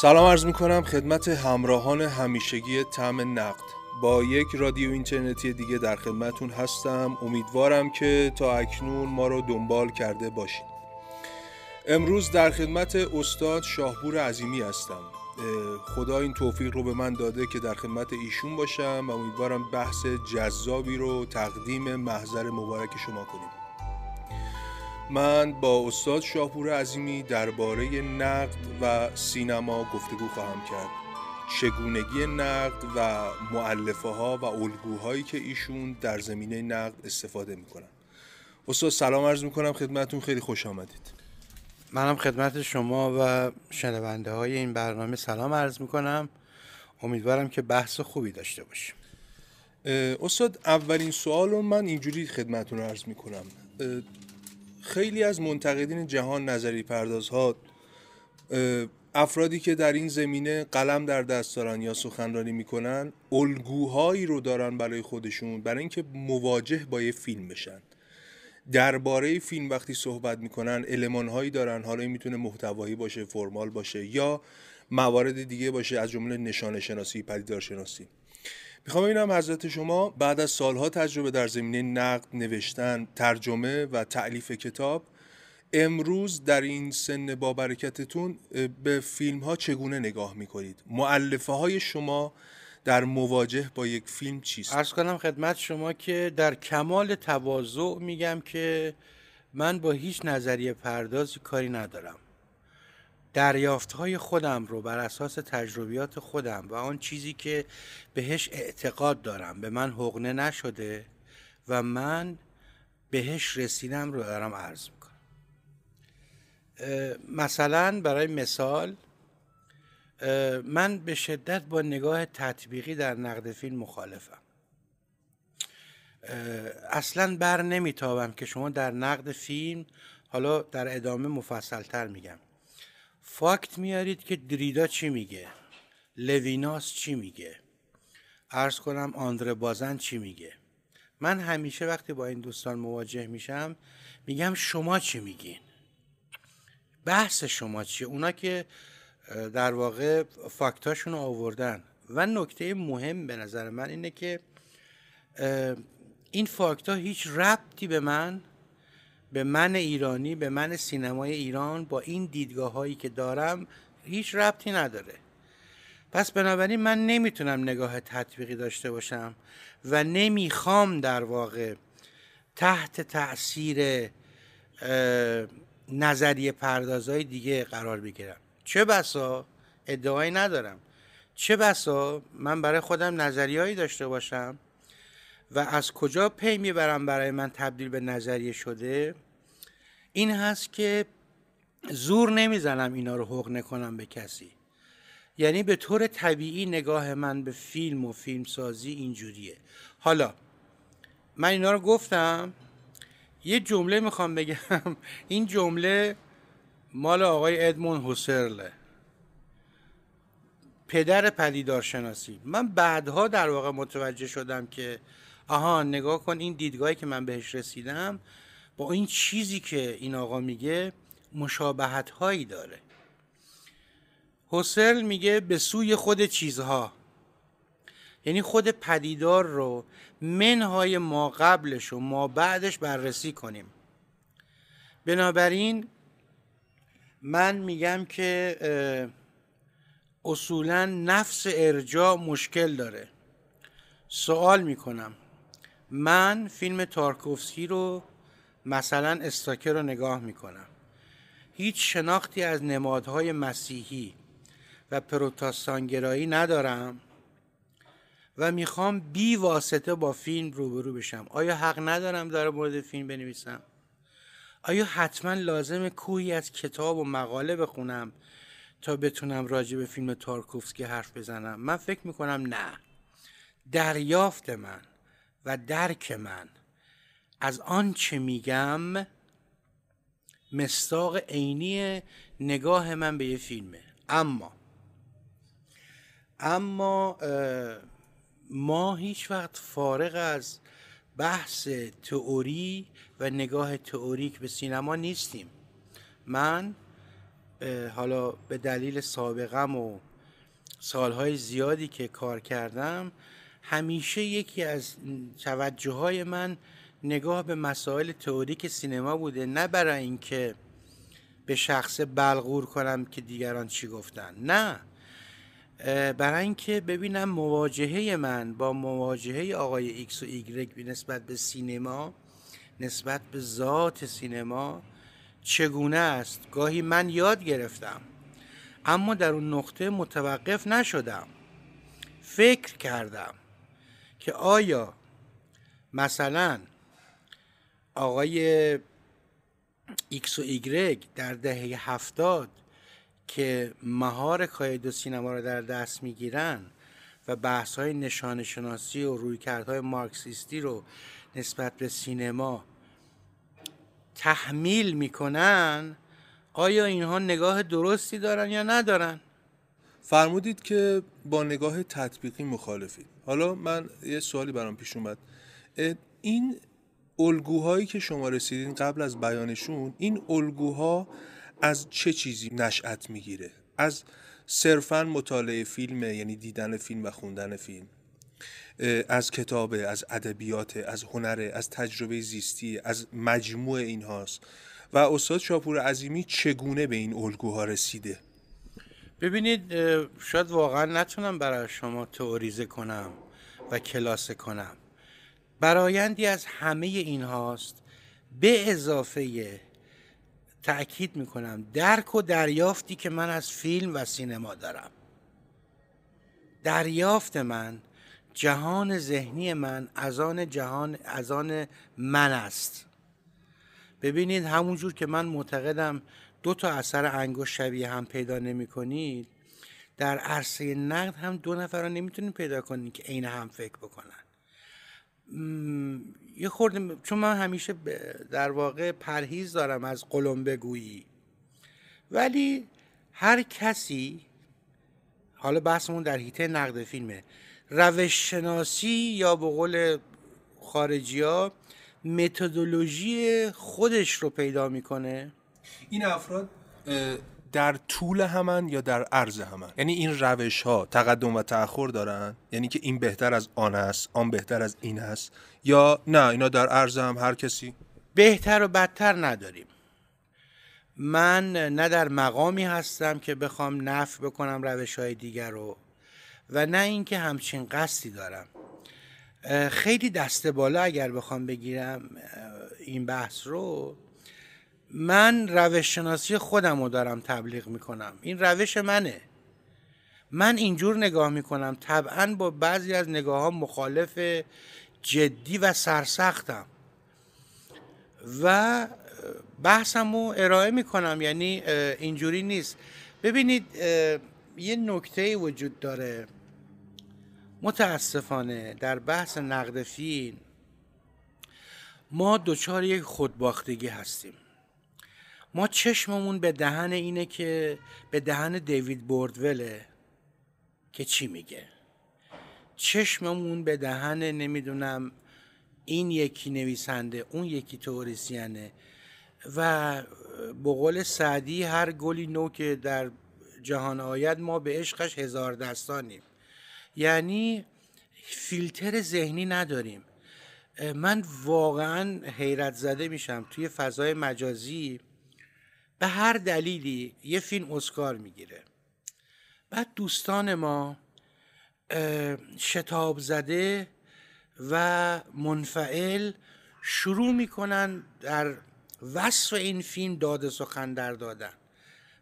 سلام عرض می کنم خدمت همراهان همیشگی تم نقد. با یک رادیو اینترنتی دیگه در خدمتون هستم. امیدوارم که تا اکنون ما رو دنبال کرده باشید امروز در خدمت استاد شاهپور عظیمی هستم. خدا این توفیق رو به من داده که در خدمت ایشون باشم و امیدوارم بحث جذابی رو تقدیم محضر مبارک شما کنیم. من با استاد شاپور عظیمی درباره نقد و سینما گفتگو خواهم کرد. چگونگی نقد و معلفه ها و الگوهایی که ایشون در زمینه نقد استفاده می‌کنن. استاد سلام عرض می‌کنم. خدمتون خیلی خوش آمدید. منم خدمت شما و شنونده های این برنامه سلام عرض می‌کنم. امیدوارم که بحث خوبی داشته باشیم. استاد اولین سوال رو من اینجوری خدمتون عرض می‌کنم. خیلی از منتقدین جهان نظری پردازها افرادی که در این زمینه قلم در دست دارن یا سخنرانی می‌کنن الگوهایی رو دارن برای خودشون برای اینکه مواجه با یه فیلم بشن. درباره فیلم وقتی صحبت می‌کنن المانهایی دارن حالا می‌تونه محتوایی باشه فرمال باشه یا موارد دیگه باشه از جمله نشانه شناسی پدیدار شناسی می‌خوام ببینم حضرت شما بعد از سالها تجربه در زمینه نقد نوشتن ترجمه و تعلیف کتاب امروز در این سن با برکتتون به فیلم ها چگونه نگاه می‌کنید؟ معلفه های شما در مواجه با یک فیلم چیست؟ ارز کنم خدمت شما که در کمال تواضع میگم که من با هیچ نظریه پردازی کاری ندارم. دریافت های خودم رو بر اساس تجربیات خودم و آن چیزی که بهش اعتقاد دارم به من حقنه نشده و من بهش رسیدم رو دارم عرض می‌کنم. مثلا برای مثال من به شدت با نگاه تطبیقی در نقد فیلم مخالفم. اصلا بر نمیتابم که شما در نقد فیلم حالا در ادامه مفصلتر میگم. فاکت میارید که دریدا چی میگه؟ لویناس چی میگه؟ ارز کنم آندره بازن چی میگه؟ من همیشه وقتی با این دوستان مواجه میشم میگم شما چی میگین؟ بحث شما چیه؟ اونا که در واقع فاکتاشون آوردن. و نکته مهم به نظر من اینه که این فاکتا هیچ ربطی به من به من ایرانی به من سینمای ایران با این دیدگاه هایی که دارم هیچ ربطی نداره. پس بنابراین من نمی‌تونم نگاه تطبیقی داشته باشم و نمی‌خوام در واقع تحت تاثیر نظریه پردازهای دیگه قرار بگیرم. چه بسا؟ ادعایی ندارم. چه بسا؟ من برای خودم نظریهایی داشته باشم و از کجا پی می‌برم برای من تبدیل به نظریه شده؟ این هست که زور نمی‌زنم اینا رو حق نکنم به کسی. یعنی به طور طبیعی نگاه من به فیلم و فیلمسازی اینجوریه. حالا من اینا رو گفتم یه جمله می‌خوام بگم. این جمله مال آقای ادمون هوسرله پدر پدیدارشناسی. من بعدها در واقع متوجه شدم که آها نگاه کن این دیدگاهی که من بهش رسیدم با این چیزی که این آقا میگه مشابهت هایی داره. حسل میگه به سوی خود چیزها. یعنی خود پدیدار رو منهای ما قبلش و ما بعدش بررسی کنیم. بنابراین من میگم که اصولا نفس ارجاع مشکل داره. سوال می‌کنم. من فیلم تارکوفسکی رو مثلا استاکر رو نگاه می‌کنم. هیچ شناختی از نمادهای مسیحی و پروتستانگرایی ندارم و می‌خوام بی واسطه با فیلم روبرو بشم. آیا حق ندارم در مورد فیلم بنویسم؟ آیا حتما لازم کوهی از کتاب و مقاله بخونم تا بتونم راجع به فیلم تارکوفسکی حرف بزنم؟ من فکر می‌کنم نه. دریافت من. و درک من. از آنچه میگم مستاق عینی نگاه من به یه فیلمه. اما اما ما هیچ وقت فارغ از بحث تئوری و نگاه تئوریک به سینما نیستیم. من حالا به دلیل سابقم و سالهای زیادی که کار کردم همیشه یکی از توجه های من نگاه به مسائل تئوریک سینما بوده نه برای اینکه به شخص بلغور کنم که دیگران چی گفتن. نه. برای اینکه ببینم مواجهه من با مواجهه آقای ایکس و ایگرگ نسبت به سینما نسبت به ذات سینما چگونه است؟ گاهی من یاد گرفتم اما در اون نقطه متوقف نشدم. فکر کردم. که آیا مثلا آقای ایکس و ایگرگ در دهه هفتاد که مهار کایه دو سینما رو در دست می‌گیرن و بحث های نشانه شناسی و رویکردهای مارکسیستی رو نسبت به سینما تحمیل می‌کنن آیا اینها نگاه درستی دارن یا ندارن؟ فرمودید که با نگاه تطبیقی مخالفید. حالا من یه سوالی برام پیش اومد. این الگوهایی که شما رسیدین قبل از بیانشون این الگوها از چه چیزی نشأت می‌گیره؟ از صرفا مطالعه فیلم یعنی دیدن فیلم و خوندن فیلم. از کتاب از ادبیات از هنره از تجربه زیستی از مجموع اینهاست. و استاد شاپور عظیمی چگونه به این الگوها رسیده؟ ببینید شاید واقعا نتونم برای شما تئوریزه کنم و کلاسه کنم. برایندی از همه این هاست به اضافه تأکید می‌کنم درک و دریافتی که من از فیلم و سینما دارم. دریافت من جهان ذهنی من از آن جهان از آن من است. ببینید همونجور که من معتقدم دو تا اثر انگشت شبیه هم پیدا نمی کنید در عرصه نقد هم دو نفر رو نمی‌تونید پیدا کنید که عین هم فکر بکنن. یه خورده چون من همیشه در واقع پرهیز دارم از قلم بگویی ولی هر کسی حالا بحثمون در حیطه نقد فیلمه روش شناسی یا به قول خارجی ها متدولوژی خودش رو پیدا می‌کنه؟ این افراد در طول همن یا در عرض همن یعنی این روش ها تقدم و تأخر دارن؟ یعنی که این بهتر از آن است آن بهتر از این است؟ یا نه اینا در عرض هم هر کسی؟ بهتر و بدتر نداریم. من نه در مقامی هستم که بخوام نفع بکنم روش های دیگر رو و نه اینکه همچین قصدی دارم. خیلی دست بالا اگر بخوام بگیرم این بحث رو من روش شناسی خودم رو دارم تبلیغ می‌کنم. این روش منه. من اینجور نگاه می‌کنم. طبعا با بعضی از نگاه ها مخالف جدی و سرسختم. و بحثم رو ارائه می‌کنم. یعنی اینجوری نیست. ببینید یه نکته وجود داره. متاسفانه در بحث نقد فیلم ما دچار یک خودباختگی هستیم. ما چشممون به دهن اینه که به دهن دیوید بوردوله که چی میگه. چشممون به دهن نمی‌دونم این یکی نویسنده اون یکی توریسیانه و به قول سعدی هر گلی نو که در جهان آید ما به عشقش هزار دستانیم. یعنی فیلتر ذهنی نداریم. من واقعا حیرت زده میشم توی فضای مجازی به هر دلیلی یه فیلم اسکار می‌گیره. بعد دوستان ما شتاب زده و منفعل شروع می‌کنن در وصف این فیلم داد سخن در دادن.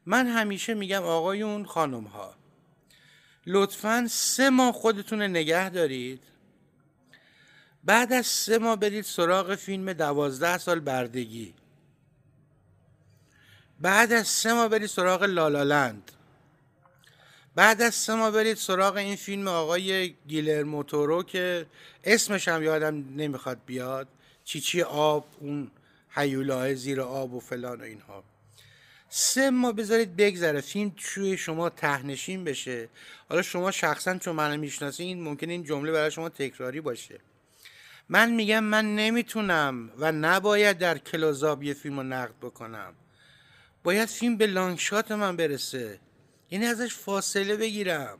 من همیشه میگم آقایون خانم ها لطفا سه ماه خودتون نگه دارید. بعد از سه ماه برید سراغ فیلم دوازده سال بردگی. بعد از سه ماه برید سراغ لالالند بعد از سه ماه برید سراغ این فیلم آقای گیلر موتورو که اسمش هم یادم نمی‌خواد بیاد. چیچی آب اون حیولاه زیر آب و فلان و اینها. سه ما بذارید بگذره. فیلم توی شما تهنشین بشه. حالا شما شخصا چون منو می‌شناسین ممکن این جمله برای شما تکراری باشه. من میگم من نمی‌تونم و نباید در کلوزاب یه فیلم رو نقد بکنم. باید فیلم به لانگشات من برسه. یعنی ازش فاصله بگیرم.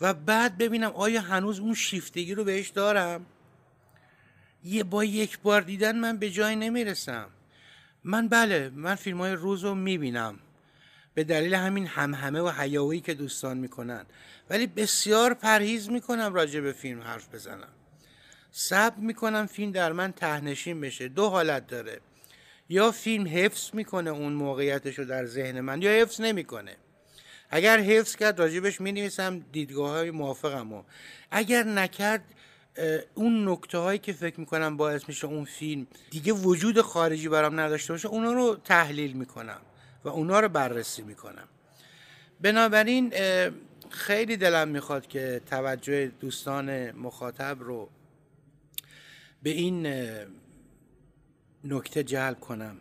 و بعد ببینم آیا هنوز اون شیفتگی رو بهش دارم؟ یه با یک بار دیدن من به جای نمی‌رسم. من بله من فیلم های روز رو می‌بینم. به دلیل همین همهمه و حیاوی که دوستان می‌کنن. ولی بسیار پرهیز می‌کنم راجع به فیلم حرف بزنم. صبر می‌کنم فیلم در من تهنشین بشه. دو حالت داره. یا فیلم حفظ می‌کنه اون موقعیتش رو در ذهن من یا حفظ نمی‌کنه. اگر حفظ کرد راجبش می نویسم دیدگاه های موافقم و اگر نکرد اون نکته هایی که فکر می‌کنم باعث میشه اون فیلم دیگه وجود خارجی برام نداشته باشه اونا رو تحلیل می‌کنم و اونا رو بررسی می‌کنم. بنابراین خیلی دلم می‌خواد که توجه دوستان مخاطب رو به این نکته جلب کنم.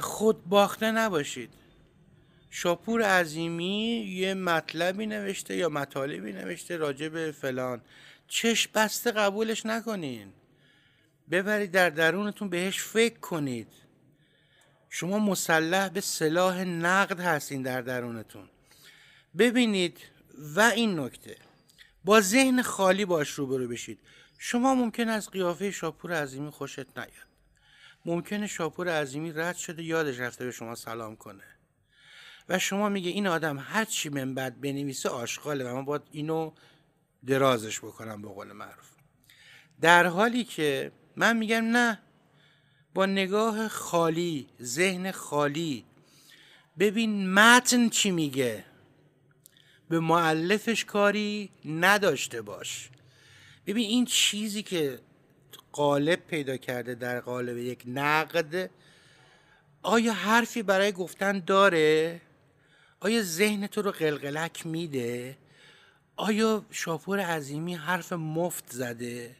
خود باخته نباشید. شاپور عظیمی یه مطلبی نوشته یا مطالبی نوشته راجع به فلان. چشم بسته قبولش نکنین. ببرید در درونتون بهش فکر کنید. شما مسلح به سلاح نقد هستین در درونتون. ببینید و این نکته با ذهن خالی باش روبرو بشید. شما ممکن از قیافه شاپور عظیمی خوشت نیاد. ممکنه شاپور عظیمی رد شده یادش رفته به شما سلام کنه. و شما میگه این آدم هر چی من بعد بنویسه آشغاله و من باید اینو درازش بکنم به قول معروف. در حالی که من میگم نه با نگاه خالی ذهن خالی ببین متن چی میگه. به معلفش کاری نداشته باش. ببین این چیزی که قالب پیدا کرده در قالب یک نقد آیا حرفی برای گفتن داره؟ آیا ذهن تو رو قلقلک میده؟ آیا شاپور عظیمی حرف مفت زده؟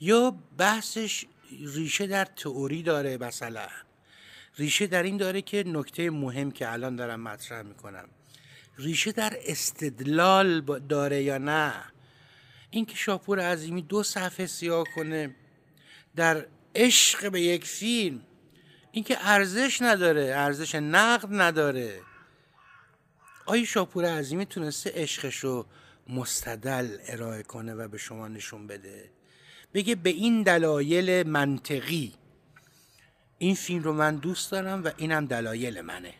یا بحثش ریشه در تئوری داره مثلا؟ ریشه در این داره که نکته مهم که الان دارم مطرح می‌کنم. ریشه در استدلال داره یا نه؟ اینکه شاپور عظیمی دو صفحه سیاه کنه در عشق به یک فیلم اینکه ارزش نداره ارزش نقد نداره. آیا شاپور عظیمی تونسته عشقش رو مستدل ارائه کنه و به شما نشون بده؟ بگه به این دلایل منطقی این فیلم رو من دوست دارم و اینم دلایل منه.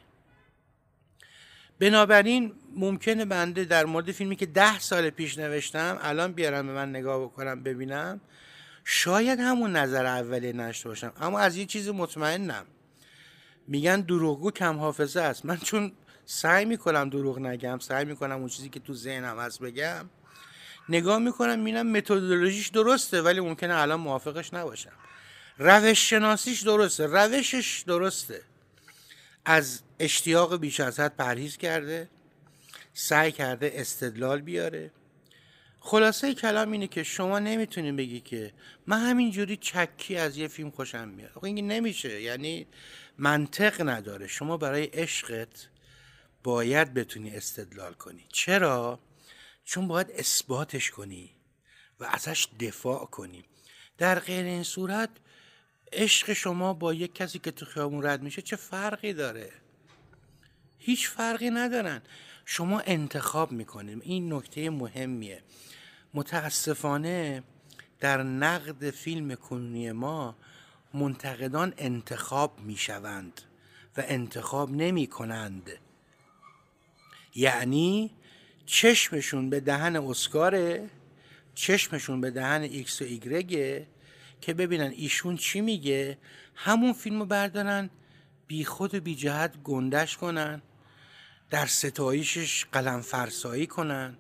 بنابراین ممکنه بنده در مورد فیلمی که ده سال پیش نوشتم الان بیارم به من نگاه بکنم ببینم. شاید همون نظر اولیه نشته باشم اما از یه چیزی مطمئنم. میگن دروغگو کم حافظه است. من چون سعی می‌کنم دروغ نگم سعی می‌کنم اون چیزی که تو ذهنم هست بگم. نگاه می‌کنم می‌بینم متدولوژیش درسته ولی ممکنه الان موافقش نباشم. روش شناسیش درسته روشش درسته. از اشتیاق بیش از حد پرهیز کرده سعی کرده استدلال بیاره. خلاصه کلام اینه که شما نمی‌تونین بگی که من همینجوری چکی از یه فیلم خوشم میاد. این نمیشه یعنی منطق نداره. شما برای عشقت باید بتونی استدلال کنی. چرا؟ چون باید اثباتش کنی و ازش دفاع کنی. در غیر این صورت عشق شما با یک کسی که تو خیابون رد میشه چه فرقی داره؟ هیچ فرقی ندارن. شما انتخاب می‌کنیم این نکته مهمیه. متاسفانه در نقد فیلم کنونی ما منتقدان انتخاب می‌شوند و انتخاب نمی کنند یعنی چشمشون به دهن اسکاره چشمشون به دهن ایکس و ایگرگه که ببینن ایشون چی میگه. همون فیلمو بردارن بی خود و بی جهت گندش کنن در ستایشش قلم فرسایی کنن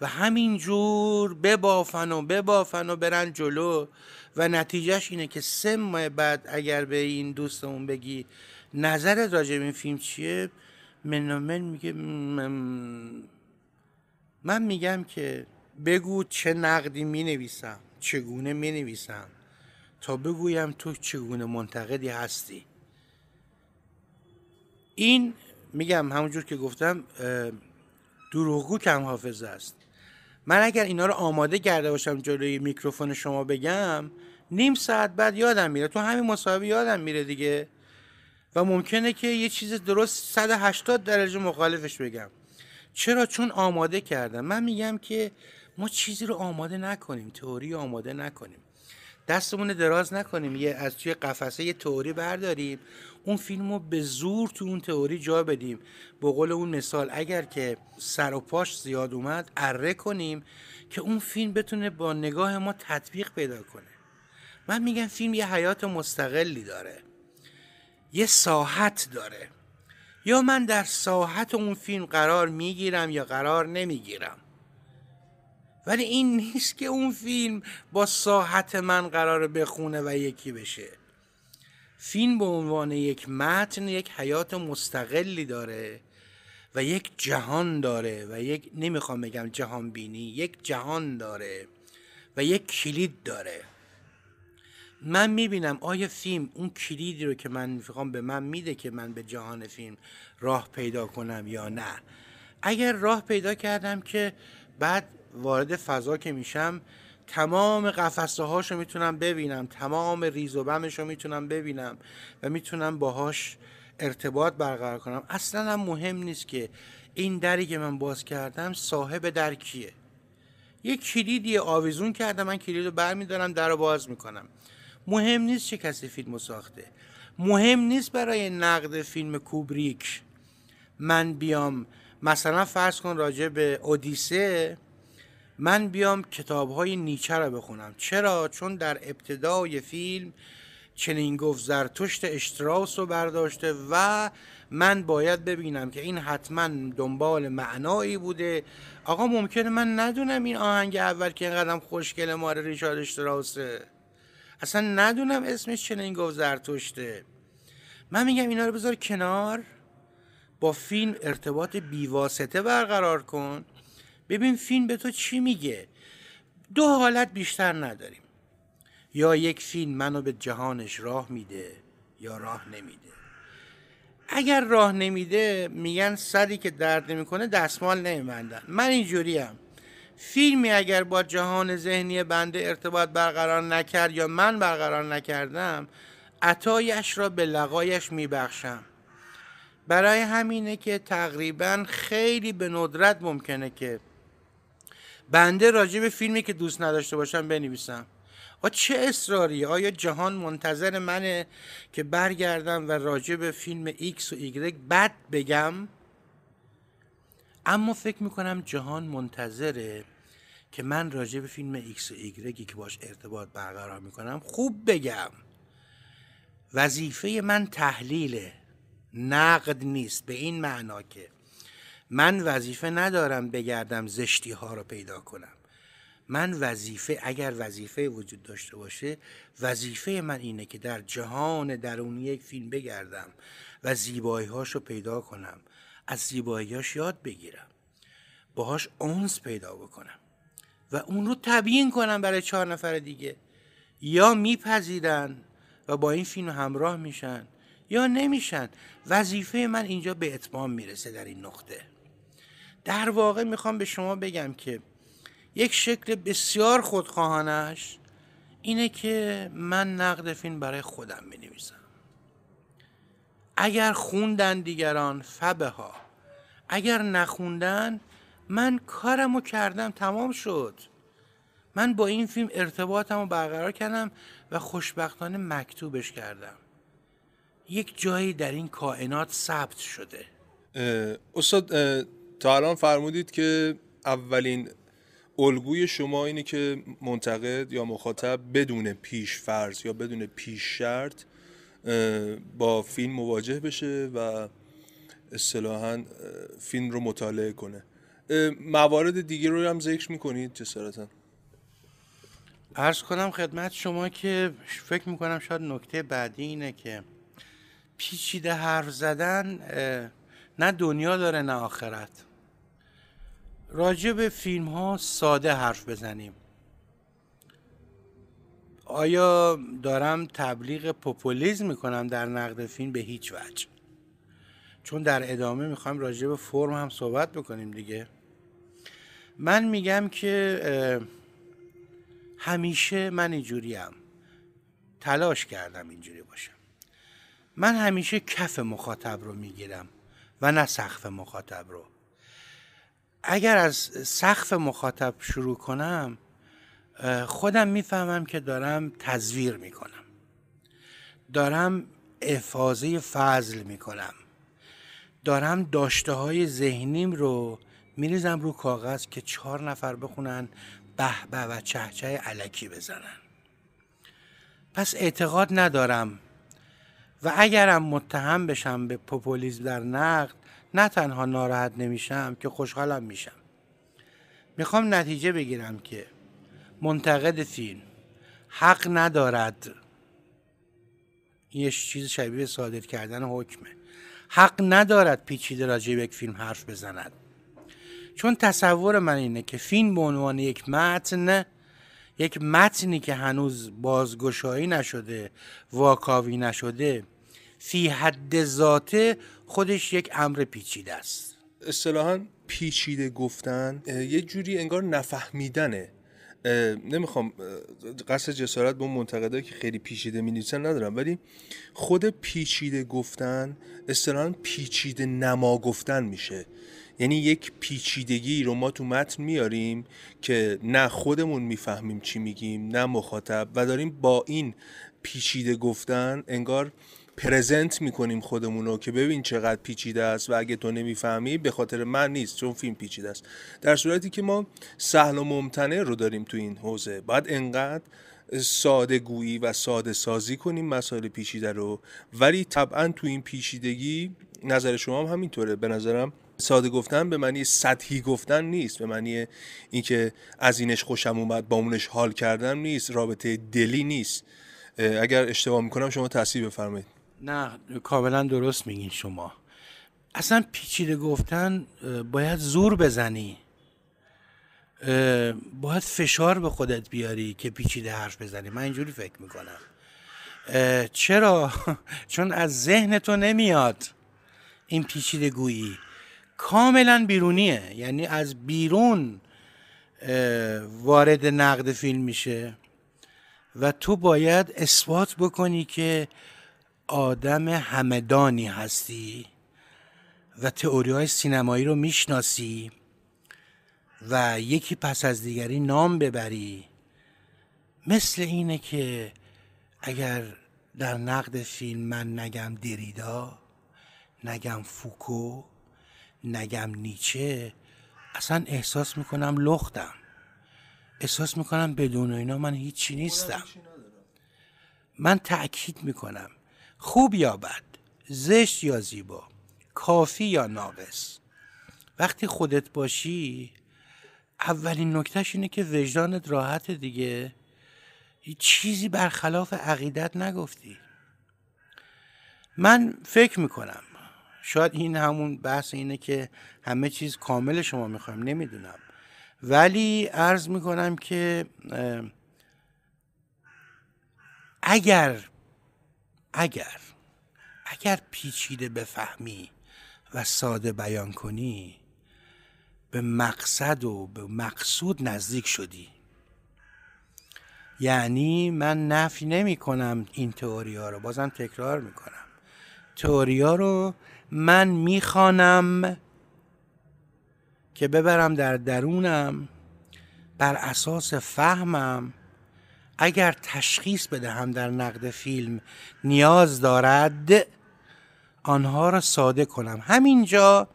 و همینجور ببافن و ببافن و برن جلو و نتیجهش اینه که سه ماه بعد اگر به این دوستمون بگی نظرت راجع به این فیلم چیه منامن میگه من میگم که بگو چه نقدی می نویسم چگونه می نویسم تا بگویم تو چگونه منتقدی هستی. این میگم همونجور که گفتم دروغگو کم حافظه است. من اگر اینا رو آماده کرده باشم جلوی میکروفون شما بگم نیم ساعت بعد یادم میره تو همین مصاحبه یادم میره دیگه. و ممکنه که یه چیز درست 180 درجه مخالفش بگم. چرا؟ چون آماده کردم. من میگم که ما چیزی رو آماده نکنیم تئوری آماده نکنیم. دستمون دراز نکنیم. یه از توی قفسه یه تئوری برداریم. اون فیلم رو به زور تو اون تئوری جا بدیم. به قول اون مثال اگر که سر و پاش زیاد اومد اره کنیم که اون فیلم بتونه با نگاه ما تطبیق پیدا کنه. من میگم فیلم یه حیات مستقلی داره. یه ساحت داره. یا من در ساحت اون فیلم قرار می‌گیرم یا قرار نمی‌گیرم. ولی این نیست که اون فیلم با ساحت من قرار بخونه و یکی بشه. فیلم به عنوان یک متن یک حیات مستقلی داره و یک جهان داره و یک نمی‌خوام بگم جهان بینی یک جهان داره و یک کلید داره. من می‌بینم آیا فیلم اون کلیدی رو که من می‌خوام به من میده که من به جهان فیلم راه پیدا کنم یا نه؟ اگر راه پیدا کردم که بعد وارد فضا که میشم تمام قفسه هاشو می‌تونم ببینم تمام ریز و بمش رو می‌تونم ببینم و می‌تونم باهاش ارتباط برقرار کنم. اصلا هم مهم نیست که این دری که من باز کردم صاحب در کیه. یه کلیدی آویزون کردم من کلید رو برمیدارم در رو باز می‌کنم. مهم نیست چه کسی فیلم ساخته. مهم نیست برای نقد فیلم کوبریک من بیام. مثلا فرض کن راجع به اودیسه من بیام کتاب های نیچه رو بخونم. چرا؟ چون در ابتدای فیلم چنین گفت زرتشت اشتراس رو برداشته و من باید ببینم که این حتما دنبال معنایی بوده. آقا ممکنه من ندونم این آهنگ اول که اینقدر خوشگل ماره ریشارد اشتراسه. اصلا ندونم اسمش چنین گفت زرتشته من میگم اینا رو بذار کنار. با فیلم ارتباط بیواسطه برقرار کن. ببین فیلم به تو چی میگه؟ دو حالت بیشتر نداریم. یا یک فیلم منو به جهانش راه میده یا راه نمیده. اگر راه نمیده میگن صدی که درد نمی‌کنه دستمال نمیبندن. من اینجوریم. فیلمی اگر با جهان ذهنی بنده ارتباط برقرار نکرد یا من برقرار نکردم عطایش را به لقایش میبخشم. برای همینه که تقریبا خیلی به ندرت ممکنه که بنده راجع به فیلمی که دوست نداشته باشم بنویسم. آ چه اصراری آیا جهان منتظر منه که برگردم و راجع به فیلم X و Y بد بگم؟ اما فکر می‌کنم جهان منتظره که من راجع به فیلم X و Y که باش ارتباط برقرار می‌کنم خوب بگم. وظیفه من تحلیله نقد نیست به این معنا که من وظیفه ندارم بگردم زشتی ها رو پیدا کنم. من وظیفه اگر وظیفه وجود داشته باشه وظیفه من اینه که در جهان درونی یک فیلم بگردم و زیبایی رو پیدا کنم. از زیباییاش یاد بگیرم. باهاش اونس پیدا بکنم و اون رو تبیین کنم برای چهار نفر دیگه. یا میپذیرن و با این فیلم همراه میشن یا نمیشن. وظیفه من اینجا به اتمام می‌رسه در این نقطه. در واقع می‌خوام به شما بگم که یک شکل بسیار خودخواهانش اینه که من نقد فیلم برای خودم می نویسم اگر خوندن دیگران فبه ها اگر نخوندن من کارم رو کردم تمام شد. من با این فیلم ارتباطم رو برقرار کردم و خوشبختانه مکتوبش کردم. یک جایی در این کائنات ثبت شده. استاد تا الان فرمودید که اولین الگوی شما اینه که منتقد یا مخاطب بدون پیش فرض یا بدون پیش شرط با فیلم مواجه بشه و اصطلاحا فیلم رو مطالعه کنه. موارد دیگه رو هم ذکر می‌کنید جسارتا؟ ارز کنم خدمت شما که فکر می‌کنم شاید نکته بعدی اینه که پیچیده حرف زدن نه دنیا داره نه آخرت. راجع به فیلم ها ساده حرف بزنیم. آیا دارم تبلیغ پوپولیزم می‌کنم در نقد فیلم؟ به هیچ وجه. چون در ادامه می‌خوایم راجع به فرم هم صحبت بکنیم دیگه. من میگم که همیشه من اینجوریم. تلاش کردم اینجوری باشم. من همیشه کف مخاطب رو می‌گیرم و نه سقف مخاطب رو. اگر از سقف مخاطب شروع کنم خودم می‌فهمم که دارم تزویر می‌کنم. دارم افاظه فضل می‌کنم. دارم داشته های ذهنیم رو میریزم رو کاغذ که چهار نفر بخونن به به و چهچه علکی بزنن. پس اعتقاد ندارم. و اگرم متهم بشم به پوپولیزم در نقد نه تنها ناراحت نمیشم که خوشحالم میشم. می‌خوام نتیجه بگیرم که منتقد فیلم حق ندارد. یه چیز شبیه صادر کردن حکمه. حق ندارد پیچیده راجع به یک فیلم حرف بزند. چون تصور من اینه که فیلم به عنوان یک متن یک متنی که هنوز بازگشایی نشده واکاوی نشده فی حد ذاته خودش یک امر پیچیده است. اصطلاحا پیچیده گفتن یه جوری انگار نفهمیدنه. نمی‌خوام قصد جسارت به اون منتقدایی که خیلی پیچیده می ندارم ولی خود پیچیده گفتن اصطلاحا پیچیده نما گفتن میشه. یعنی یک پیچیدگی رو ما تو متن میاریم که نه خودمون می‌فهمیم چی میگیم نه مخاطب و داریم با این پیچیده گفتن انگار پرزنت می‌کنیم خودمون رو که ببین چقدر پیچیده است و اگه تو نمی‌فهمی به خاطر من نیست چون فیلم پیچیده است. در صورتی که ما سهل و ممتنع رو داریم تو این حوزه. باید انقدر ساده گویی و ساده سازی کنیم مسائل پیچیده رو. ولی طبعا تو این پیچیدگی نظر شما هم همینطوره. به نظرم ساده گفتن به معنی سطحی گفتن نیست. به معنی اینکه از اینش خوشم اومد با اونش حال کردن نیست. رابطه دلی نیست. اگر اشتباه می‌کنم شما تصحیح بفرمایید. نه کاملا درست میگین شما. اصلا پیچیده گفتن باید زور بزنی. باید فشار به خودت بیاری که پیچیده حرف بزنی. من اینجوری فکر می‌کنم. چرا؟ چون از ذهن تو نمیاد این پیچیده گویی. کاملا بیرونیه. یعنی از بیرون وارد نقد فیلم میشه و تو باید اثبات بکنی که آدم همدانی هستی و تئوری های سینمایی رو می‌شناسی و یکی پس از دیگری نام ببری. مثل اینه که اگر در نقد فیلم من نگم دریدا نگم فوکو نگم نیچه اصلا احساس می‌کنم لختم. احساس می‌کنم بدون اینا من هیچی نیستم. من تأکید می‌کنم خوب یا بد زشت یا زیبا کافی یا ناقص. وقتی خودت باشی اولین نکتهش اینه که وجدانت راحت دیگه. چیزی برخلاف عقیدت نگفتی. من فکر می‌کنم شاید این همون بحث اینه که همه چیز کامل شما می‌خوایم نمی‌دونم. ولی عرض می‌کنم که اگر اگر اگر پیچیده بفهمی و ساده بیان کنی به مقصد و به مقصود نزدیک شدی. یعنی من نفی نمی کنم این تئوری ها رو بازم تکرار می کنم. تئوری ها رو من می‌خوانم که ببرم در درونم بر اساس فهمم اگر تشخیص بدهم در نقد فیلم نیاز دارد آنها را ساده کنم. همینجا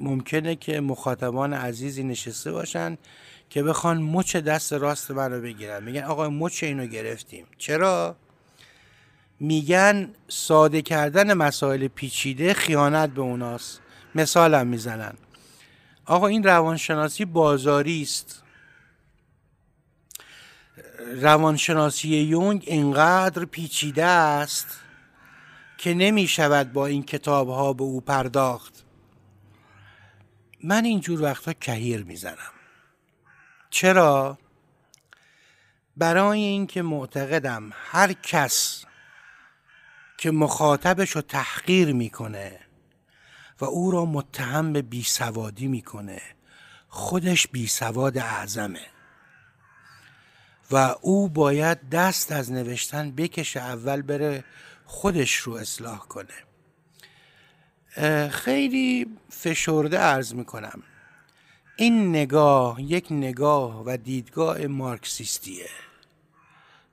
ممکنه که مخاطبان عزیزی نشسته باشن که بخوان مچ دست راست من رو بگیرن. میگن آقا مچ اینو گرفتیم. چرا؟ میگن ساده کردن مسائل پیچیده خیانت به اوناست. مثالم می‌زنن. آقا این روانشناسی بازاری است روانشناسی یونگ اینقدر پیچیده است که نمی شود با این کتاب ها به او پرداخت. من اینجور وقتا کهیر می‌زنم. چرا؟ برای اینکه معتقدم هر کس که مخاطبش رو تحقیر می‌کنه و او را متهم به بیسوادی می‌کنه خودش بیسواد اعظمه. و او باید دست از نوشتن بکشه اول بره خودش رو اصلاح کنه. خیلی فشرده عرض می‌کنم. این نگاه یک نگاه و دیدگاه مارکسیستیه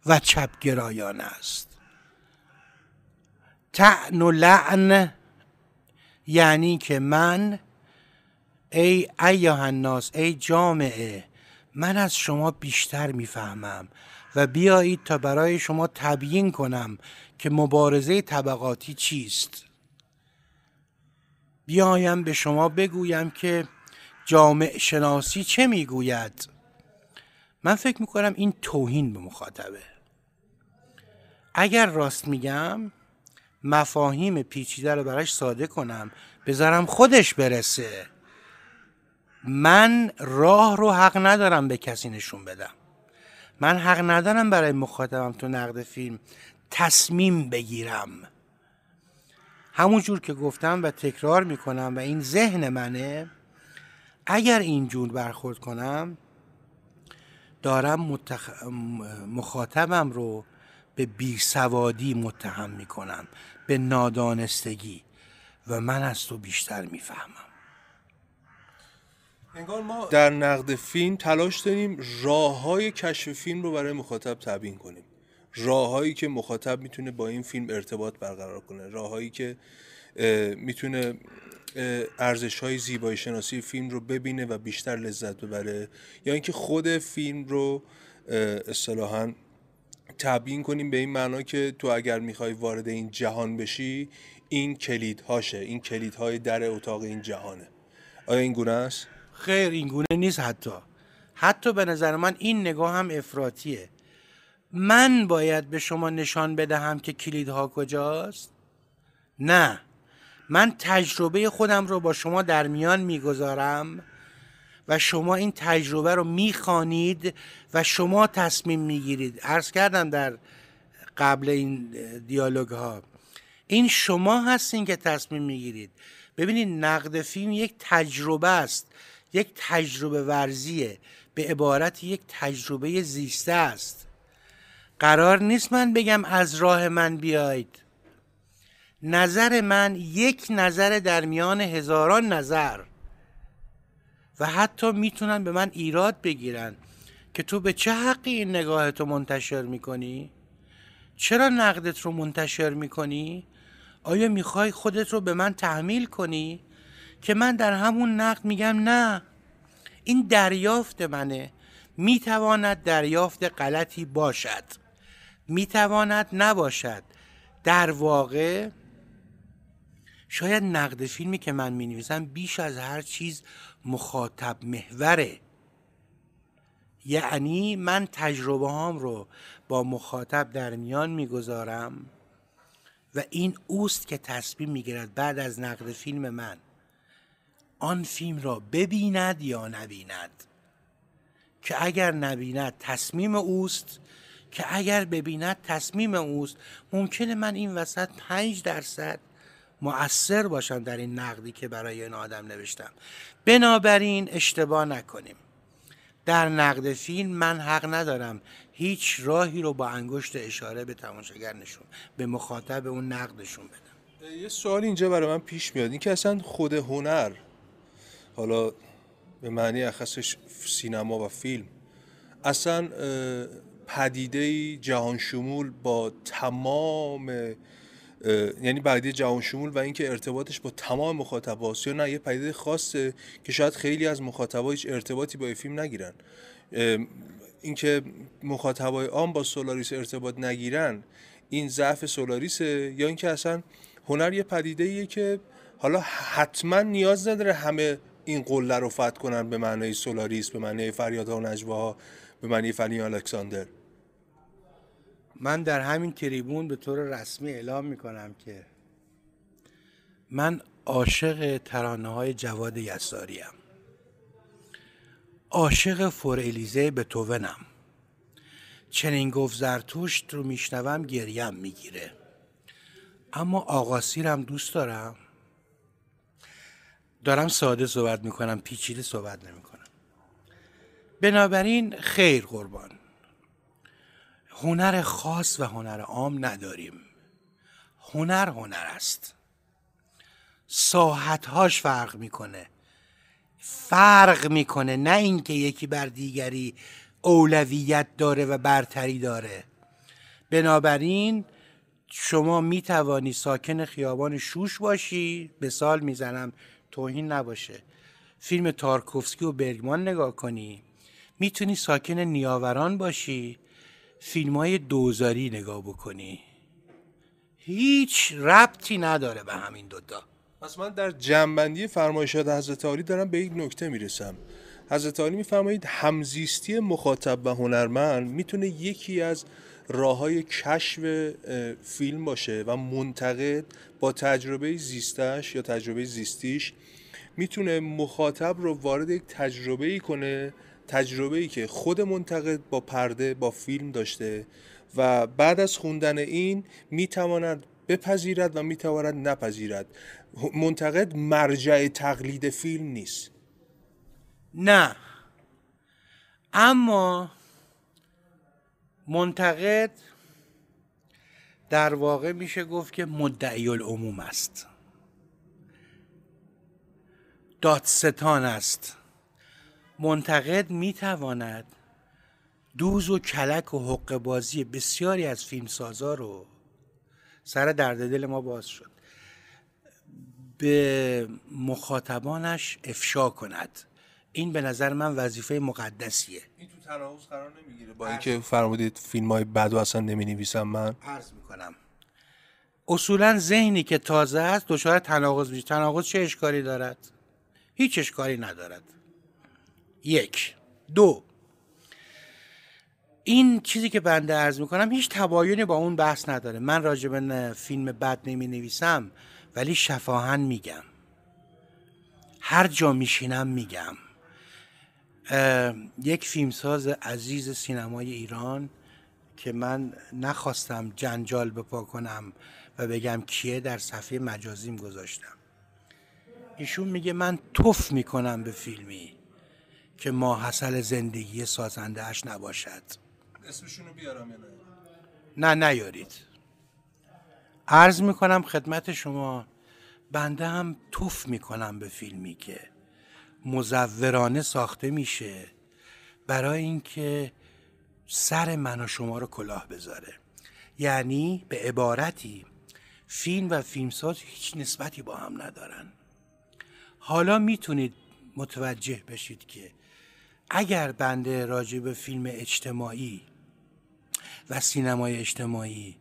و چپگرایان است. تعن و لعن یعنی که من ای ایها الناس ای جامعه من از شما بیشتر می‌فهمم و بیایید تا برای شما تبیین کنم که مبارزه طبقاتی چیست. بیایم به شما بگویم که جامع شناسی چه می‌گوید. من فکر می‌کنم این توهین به مخاطبه. اگر راست میگم مفاهیم پیچیده رو براش ساده کنم بذارم خودش برسه. من راه رو حق ندارم به کسی نشون بدم. من حق ندارم برای مخاطبم تو نقد فیلم تصمیم بگیرم. همون جور که گفتم و تکرار می‌کنم و این ذهن منه اگر اینجور برخورد کنم دارم متخ... مخاطبم رو به بیسوادی متهم می‌کنم به نادانستگی و من از تو بیشتر می‌فهمم. ما در نقد فیلم تلاش داریم راه های کشف فیلم رو برای مخاطب تبیین کنیم. راههایی که مخاطب می‌تونه با این فیلم ارتباط برقرار کنه. راههایی که می‌تونه ارزش های زیبایی شناسی فیلم رو ببینه و بیشتر لذت ببره یا اینکه خود فیلم رو اصطلاحا تبیین کنیم به این معنا که تو اگر می‌خوای وارد این جهان بشی این کلید هاشه این کلید های در اتاق این جهانه. آیا این گونه است؟ خیر این گونه نیست حتی. حتی به نظر من این نگاه هم افراتیه من باید به شما نشان بدهم که کلیدها کجاست؟ نه. من تجربه خودم رو با شما در میان می‌گذارم و شما این تجربه رو می‌خوانید و شما تصمیم می‌گیرید. عرض کردم در قبل این دیالوگ ها این شما هستین که تصمیم می‌گیرید. ببینید نقد فیلم یک تجربه است. یک تجربه ورزیه به عبارت یک تجربه زیسته است قرار نیست من بگم از راه من بیاید نظر من یک نظر در میان هزاران نظر و حتی می‌تونن به من ایراد بگیرن که تو به چه حقی این نگاهت رو منتشر می‌کنی؟ چرا نقدت رو منتشر می‌کنی؟ آیا می‌خوای خودت رو به من تحمیل کنی؟ که من در همون نقد میگم نه. این دریافت منه. می‌تواند دریافت غلطی باشد. می‌تواند نباشد. در واقع شاید نقد فیلمی که من می نویسم بیش از هر چیز مخاطب محوره. یعنی من تجربه هام رو با مخاطب در میان می‌گذارم و این اوست که تصمیم می‌گیرد بعد از نقد فیلم من آن فیلم را ببیند یا نبیند. که اگر نبیند تصمیم اوست که اگر ببیند تصمیم اوست. ممکنه من این وسط پنج درصد مؤثر باشم در این نقدی که برای این آدم نوشتم. بنابراین اشتباه نکنیم. در نقد فیلم من حق ندارم هیچ راهی رو با انگشت اشاره به تماشاگر نشون به مخاطب اون نقدشون بدم. یه سوال اینجا برای من پیش میاد. این که اصلا خود هنر حالا به معنی اخصش سینما و فیلم. اصلا پدیده جهان شمول با تمام یعنی پدیده جهان شمول و اینکه ارتباطش با تمام مخاطباست یا نه یه پدیده خاصه که شاید خیلی از مخاطبا هیچ ارتباطی با فیلم نگیرن. اینکه مخاطبای عام با سولاریس ارتباط نگیرن این ضعف سولاریسه یا اینکه اصلا هنر یه پدیده ایه که حالا حتما نیاز نداره همه این قله رو فتح کنن به معنای سولاریس به معنای فریادها و نجواها به معنی فنی الکساندر. من در همین تریبون به طور رسمی اعلام می‌کنم که من عاشق ترانه های جواد یساریم. عاشق فور الیزه به توونم چنین گفت زرتشت رو میشنوم گریم می‌گیره. اما آقاسیرم دوست دارم؟ دارم ساده صحبت می‌کنم پیچیده صحبت نمی‌کنم. بنابراین خیر قربان. هنر خاص و هنر عام نداریم. هنر هنر است. ساحتهاش فرق می‌کنه. فرق می‌کنه نه اینکه یکی بر دیگری اولویت داره و برتری داره. بنابراین شما می توانی ساکن خیابان شوش باشی. به سال می‌زنم توهین نباشه. فیلم تارکوفسکی و برگمان نگاه کنی. می‌تونی ساکن نیاوران باشی. فیلم های دوزاری نگاه بکنی. هیچ ربطی نداره به همین دوتا. پس من در جنبندی فرمایشات حضرت عالی دارم به یک نکته می‌رسم. حضرت عالی میفرمایید همزیستی مخاطب و هنرمند می‌تونه یکی از راه های کشف فیلم باشه و منتقد با تجربه زیستش یا تجربه زیستیش می‌تونه مخاطب رو وارد یک تجربه ای کنه تجربه ای که خود منتقد با پرده با فیلم داشته و بعد از خوندن این می‌تواند بپذیرد و می‌تواند نپذیرد. منتقد مرجع تقلید فیلم نیست. نه. اما منتقد در واقع میشه گفت که مدعی العموم است. دادستان است. منتقد می‌تواند دوز و کلک و حق بازی بسیاری از فیلمسازا رو سر درد دل ما باز شد به مخاطبانش افشا کند. این به نظر من وظیفه مقدسیه. این تو تناقض قرار نمی‌گیره. با اینکه فرمودید فیلم های بد و اصلا نمی نویسم من. عرض می‌کنم. اصولا ذهنی که تازه است دچار تناقض میشه. تناقض چه اشکالی دارد؟ هیچ اشکالی ندارد. یک. دو. این چیزی که بنده عرض می‌کنم هیچ تباینی با اون بحث نداره. من راجع به فیلم بد نمی نویسم ولی شفاهن میگم. هر جا میشینم میگم. یک فیلمساز عزیز سینمای ایران که من نخواستم جنجال بپا کنم و بگم کیه در صفحه مجازیم گذاشتم. ایشون میگه من توف می‌کنم به فیلمی که ماحصل زندگی سازنده اش نباشد. اسمشونو بیارم نه؟ نه نیارید. عرض می‌کنم خدمت شما بنده هم توف می‌کنم به فیلمی که مزورانه ساخته میشه برای اینکه سر من و شما رو کلاه بذاره. یعنی به عبارتی فیلم و فیلمساز هیچ نسبتی با هم ندارن. حالا می‌تونید متوجه بشید که اگر بنده راجع به فیلم اجتماعی و سینمای اجتماعی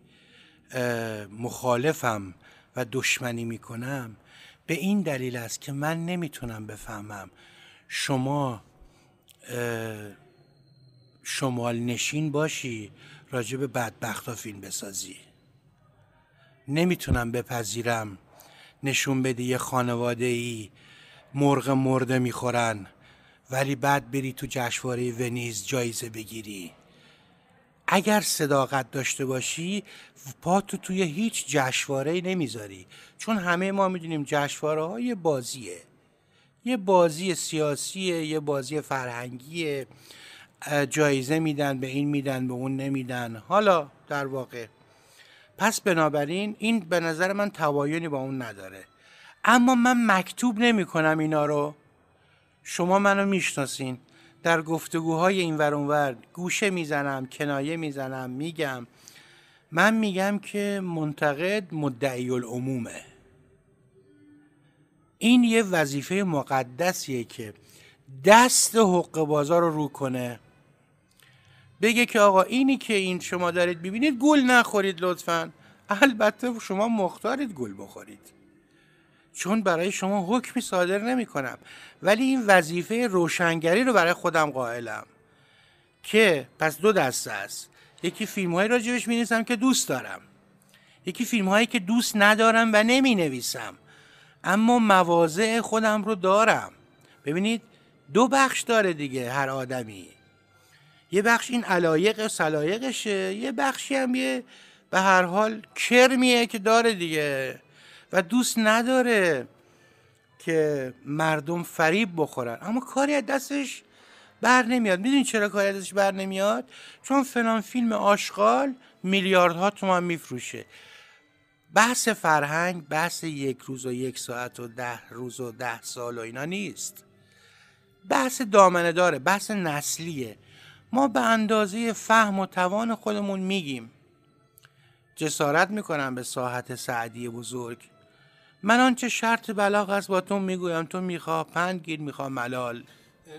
مخالفم و دشمنی می‌کنم به این دلیل است که من نمی‌تونم بفهمم شما شمال نشین باشی راجع به بدبخت فیلم بسازی. نمی‌تونم بپذیرم نشون بدی یه خانواده ای مرغ مرده می‌خورن ولی بعد بری تو جشنواره ونیز جایزه بگیری. اگر صداقت داشته باشی پاتو توی هیچ جشنواره نمی‌ذاری. چون همه ما می‌دونیم جشنواره ها یه بازیه. یه بازی سیاسیه یه بازی فرهنگیه. جایزه میدن به این میدن به اون نمیدن. حالا در واقع. پس بنابراین این به نظر من توایونی با اون نداره. اما من مکتوب نمی کنم اینا رو. شما منو می‌شناسین. در گفتگوهای این ور گوشه می‌زنم کنایه می‌زنم میگم. من میگم که منتقد مدعی العمومه این یه وظیفه مقدسیه که دست حق بازار رو رو کنه. بگه که آقا اینی که این شما دارید ببینید گل نخورید لطفا. البته شما مختارید گل بخورید. چون برای شما حکمی صادر نمی کنم ولی این وظیفه روشنگری رو برای خودم قائلم. که پس دو دسته است. یکی فیلم های راجبش می نویسم که دوست دارم. یکی فیلم هایی که دوست ندارم و نمی نویسم اما مواضع خودم رو دارم. ببینید دو بخش داره دیگه هر آدمی. یه بخش این علایق و سلایقشه یه بخشی هم یه به هر حال کرمیه که داره دیگه. و دوست نداره که مردم فریب بخورن. اما کاری از دستش بر نمیاد. می‌دونی چرا کاری از دستش بر نمیاد؟ چون فلان فیلم آشغال میلیاردها تومن میفروشه. بحث فرهنگ بحث یک روز و یک ساعت و ده روز و ده سال و اینا نیست. بحث دامنه داره بحث نسلیه. ما به اندازه فهم و توان خودمون میگیم. جسارت می‌کنم به ساحت سعدی بزرگ. من آنچه شرط بلاغ است با تو می‌گویم. تو می‌خواه پند گیر می‌خواه ملال.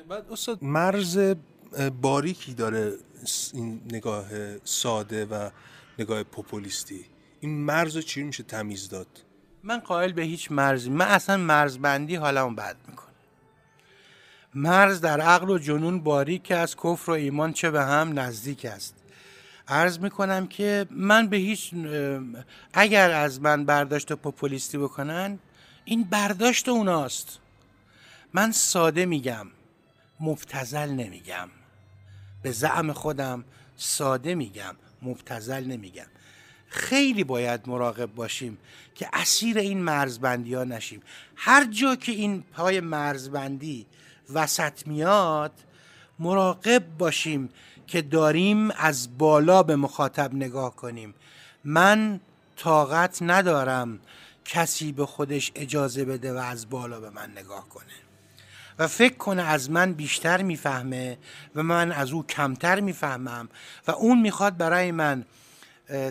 بعد استاد مرز باریکی داره این نگاه ساده و نگاه پوپولیستی. این مرز چی میشه تمیز داد؟ من قائل به هیچ مرزی. من اصلا مرزبندی حالمو بد می‌کنه. مرز در عقل و جنون باریک است کفر و ایمان چه به هم نزدیک است. عرض می‌کنم که من به هیچ اگر از من برداشت پوپولیستی بکنن این برداشت اوناست. من ساده میگم مبتزل نمیگم. به زعم خودم ساده میگم مبتزل نمیگم. خیلی باید مراقب باشیم که اسیر این مرزبندی ها نشیم. هر جا که این پای مرزبندی وسط میاد مراقب باشیم که داریم از بالا به مخاطب نگاه کنیم. من طاقت ندارم کسی به خودش اجازه بده و از بالا به من نگاه کنه. و فکر کنه از من بیشتر می‌فهمه و من از او کمتر می‌فهمم و اون می‌خواد برای من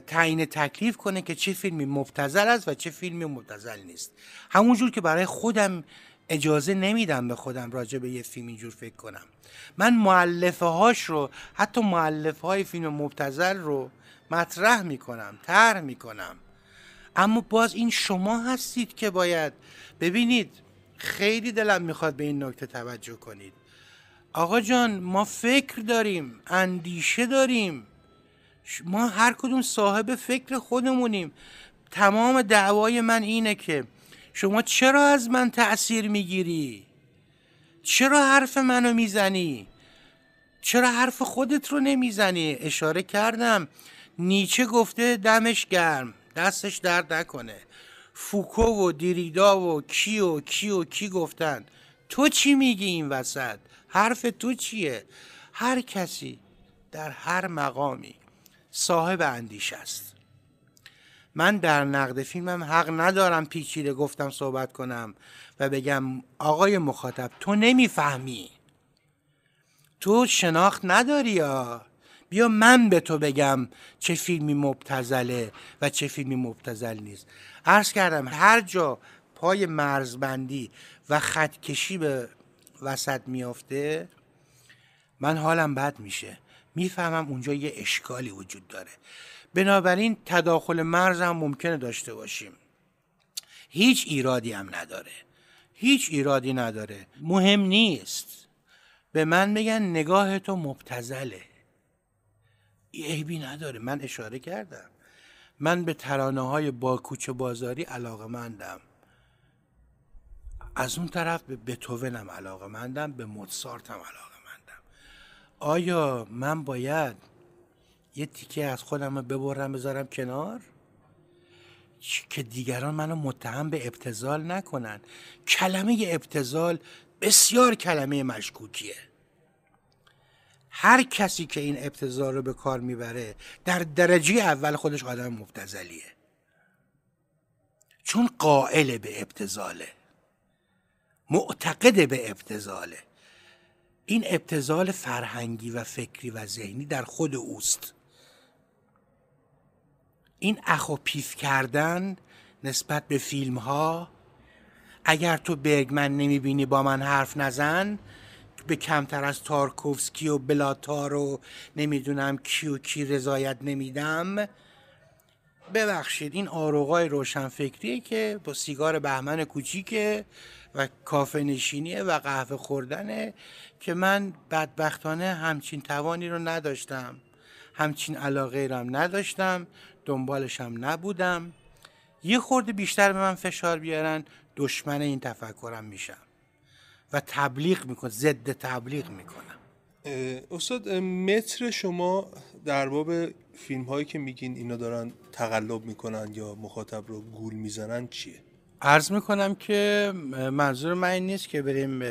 تعیین تکلیف کنه که چه فیلمی مبتزل است و چه فیلمی مبتزل نیست. همونجور که برای خودم اجازه نمیدم به خودم راجع به یه فیلم اینجور فکر کنم. من معلفه هاش رو حتی معلفه های فیلم مبتزل رو مطرح می‌کنم طرح می‌کنم. اما باز این شما هستید که باید ببینید خیلی دلم می‌خواد به این نکته توجه کنید. آقا جان ما فکر داریم اندیشه داریم. ما هر کدوم صاحب فکر خودمونیم. تمام دعوای من اینه که شما چرا از من تأثیر می‌گیری؟ چرا حرف منو می‌زنی؟ چرا حرف خودت رو نمی‌زنی؟ اشاره کردم نیچه گفته دمش گرم دستش درد نکنه فوکو و دیریدا و کی و کی و کی گفتن تو چی میگی این وسط؟ حرف تو چیه؟ هر کسی در هر مقامی صاحب اندیش است من در نقد فیلمم حق ندارم پیچیده گفتم صحبت کنم و بگم آقای مخاطب تو نمی‌فهمی. تو شناخت نداری یا؟ بیا من به تو بگم چه فیلمی مبتزله و چه فیلمی مبتزل نیست. عرض کردم هر جا پای مرزبندی و خطکشی به وسط میافته من حالم بد میشه. می‌فهمم اونجا یه اشکالی وجود داره. بنابراین تداخل مرز هم ممکنه داشته باشیم. هیچ ایرادی هم نداره. هیچ ایرادی نداره. مهم نیست. به من بگن نگاه تو مبتزله عیبی نداره. من اشاره کردم. من به ترانه های با کوچه بازاری علاقه مندم از اون طرف به بتوونم علاقه مندم به موتسارتم علاقه مندم آیا من باید یه تیکه از خودم رو ببرم بذارم کنار. که دیگران منو متهم به ابتزال نکنن. کلمه ابتزال بسیار کلمه مشکوکیه. هر کسی که این ابتزال رو به کار می‌بره در درجه اول خودش آدم مبتزلیه چون قائل به ابتزاله معتقد به ابتزاله این ابتزال فرهنگی و فکری و ذهنی در خود اوست. این اخ و پیف کردن نسبت به فیلم ها اگر تو برگمن نمی‌بینی با من حرف نزن به کمتر از تارکوفسکی و بلاتار و نمی‌دونم کی کی رضایت نمیدم. ببخشید این آروغای روشنفکریه که با سیگار بهمن کوچیکه و کافه نشینیه و قهوه خوردنه که من بدبختانه همچین توانی رو نداشتم. همچین علاقه رم نداشتم. دنبالشم نبودم. یه خورده بیشتر به من فشار بیارن دشمن این تفکرم میشم. و تبلیغ می‌کنم ضد تبلیغ می‌کنم. استاد متر شما در باب فیلم هایی که میگین اینا دارن تقلب می‌کنن یا مخاطب رو گول می‌زنن چیه؟ عرض می‌کنم که منظور من این نیست که بریم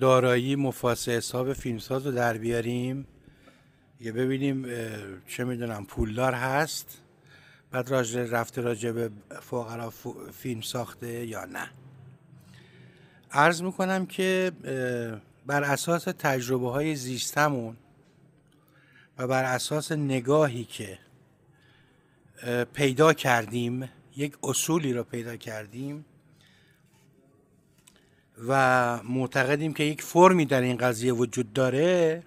دارایی مفاسه حساب فیلمساز رو در بیاریم. یه ببینیم چه می‌دونم پولدار هست بعد راجع رفته راجع به فقرا فیلم ساخته یا نه. عرض می‌کنم که بر اساس تجربه های زیستمون و بر اساس نگاهی که پیدا کردیم یک اصولی رو پیدا کردیم و معتقدیم که یک فرمی در این قضیه وجود داره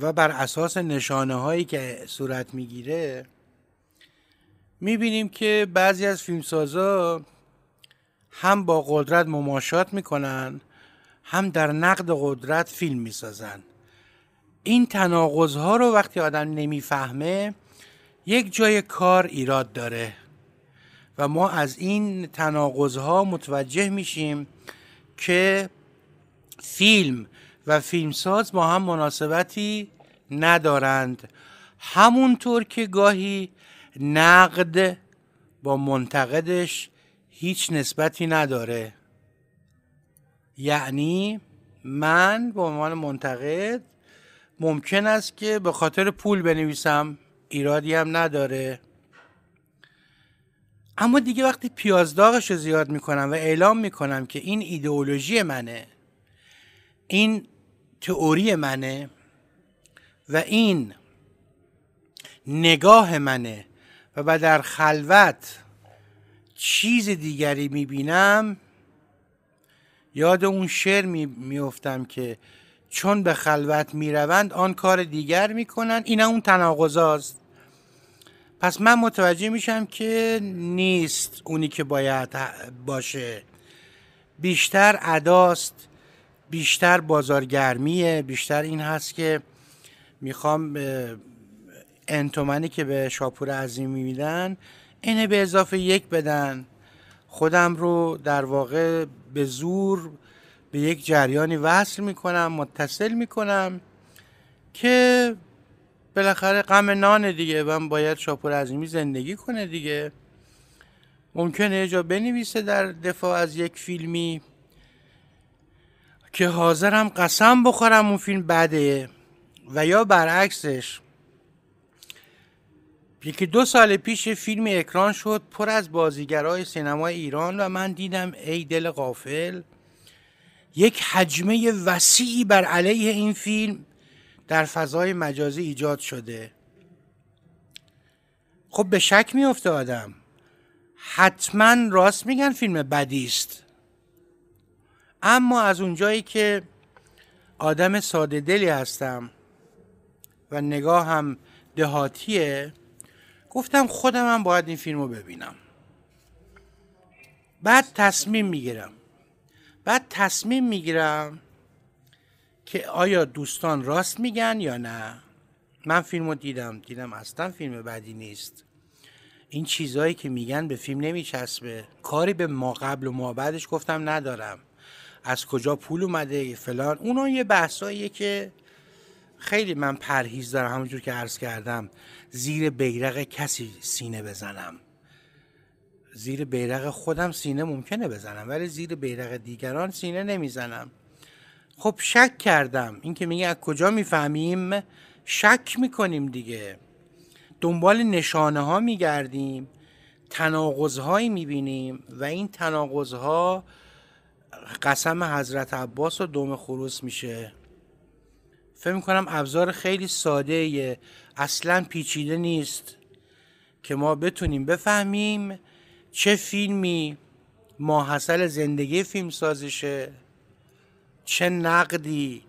و بر اساس نشانه هایی که صورت می‌گیره می‌بینیم که بعضی از فیلمسازا هم با قدرت مماشات می‌کنن هم در نقد قدرت فیلم می‌سازن. این تناقض ها رو وقتی آدم نمی‌فهمه یک جای کار ایراد داره و ما از این تناقض ها متوجه میشیم که فیلم و فیلمساز با هم مناسبتی ندارند. همونطور که گاهی نقد با منتقدش هیچ نسبتی نداره. یعنی من به عنوان منتقد ممکن است که به خاطر پول بنویسم. ایرادی هم نداره. اما دیگه وقتی پیازداغش رو زیاد می‌کنم و اعلام می‌کنم که این ایدئولوژی منه این تئوری منه و این نگاه منه و بعد در خلوت چیز دیگری می‌بینم یاد اون شعر میفتم که چون به خلوت می‌روند آن کار دیگر می‌کنن اینا اون تناقضاست پس من متوجه میشم که نیست اونی که باید باشه. بیشتر اداست بیشتر بازارگرمیه. بیشتر این هست که می‌خوام انتومنی که به شاپور عظیمی میدن اینه به اضافه یک بدن. خودم رو در واقع به زور به یک جریانی وصل می‌کنم متصل می‌کنم که بالاخره غم نان دیگه من باید شاپور عظیمی زندگی کنه دیگه. ممکنه جا بنویسه در دفاع از یک فیلمی. که حاضرم قسم بخورم اون فیلم بده. و یا برعکسش یکی دو سال پیش فیلم اکران شد پر از بازیگرای سینمای ایران و من دیدم ای دل غافل. یک حجمه وسیعی بر علیه این فیلم در فضای مجازی ایجاد شده. خب به شک میفته آدم. حتما راست میگن فیلم بدی است. اما از اونجایی که آدم ساده دلی هستم و نگاه هم دهاتیه گفتم خودم هم باید این فیلم رو ببینم. بعد تصمیم می‌گیرم. بعد تصمیم می‌گیرم که آیا دوستان راست میگن یا نه. من فیلم رو دیدم دیدم اصلا فیلم بدی نیست. این چیزهایی که میگن به فیلم نمیچسبه. کاری به ما قبل و ما بعدش گفتم ندارم. از کجا پول اومده فلان. اونو یه بحثاییه که خیلی من پرهیز دارم همونجور که عرض کردم. زیر بیرق کسی سینه بزنم. زیر بیرق خودم سینه ممکنه بزنم ولی زیر بیرق دیگران سینه نمی‌زنم. خب شک کردم. این که میگه از کجا می‌فهمیم؟ شک می‌کنیم دیگه. دنبال نشانه ها میگردیم تناقض هایی می‌بینیم و این تناقض ها قسم حضرت عباس و دوم خروس میشه. فکر می‌کنم ابزار خیلی ساده اصلا پیچیده نیست که ما بتونیم بفهمیم چه فیلمی ماحصل زندگی فیلم سازشه. چه نقدی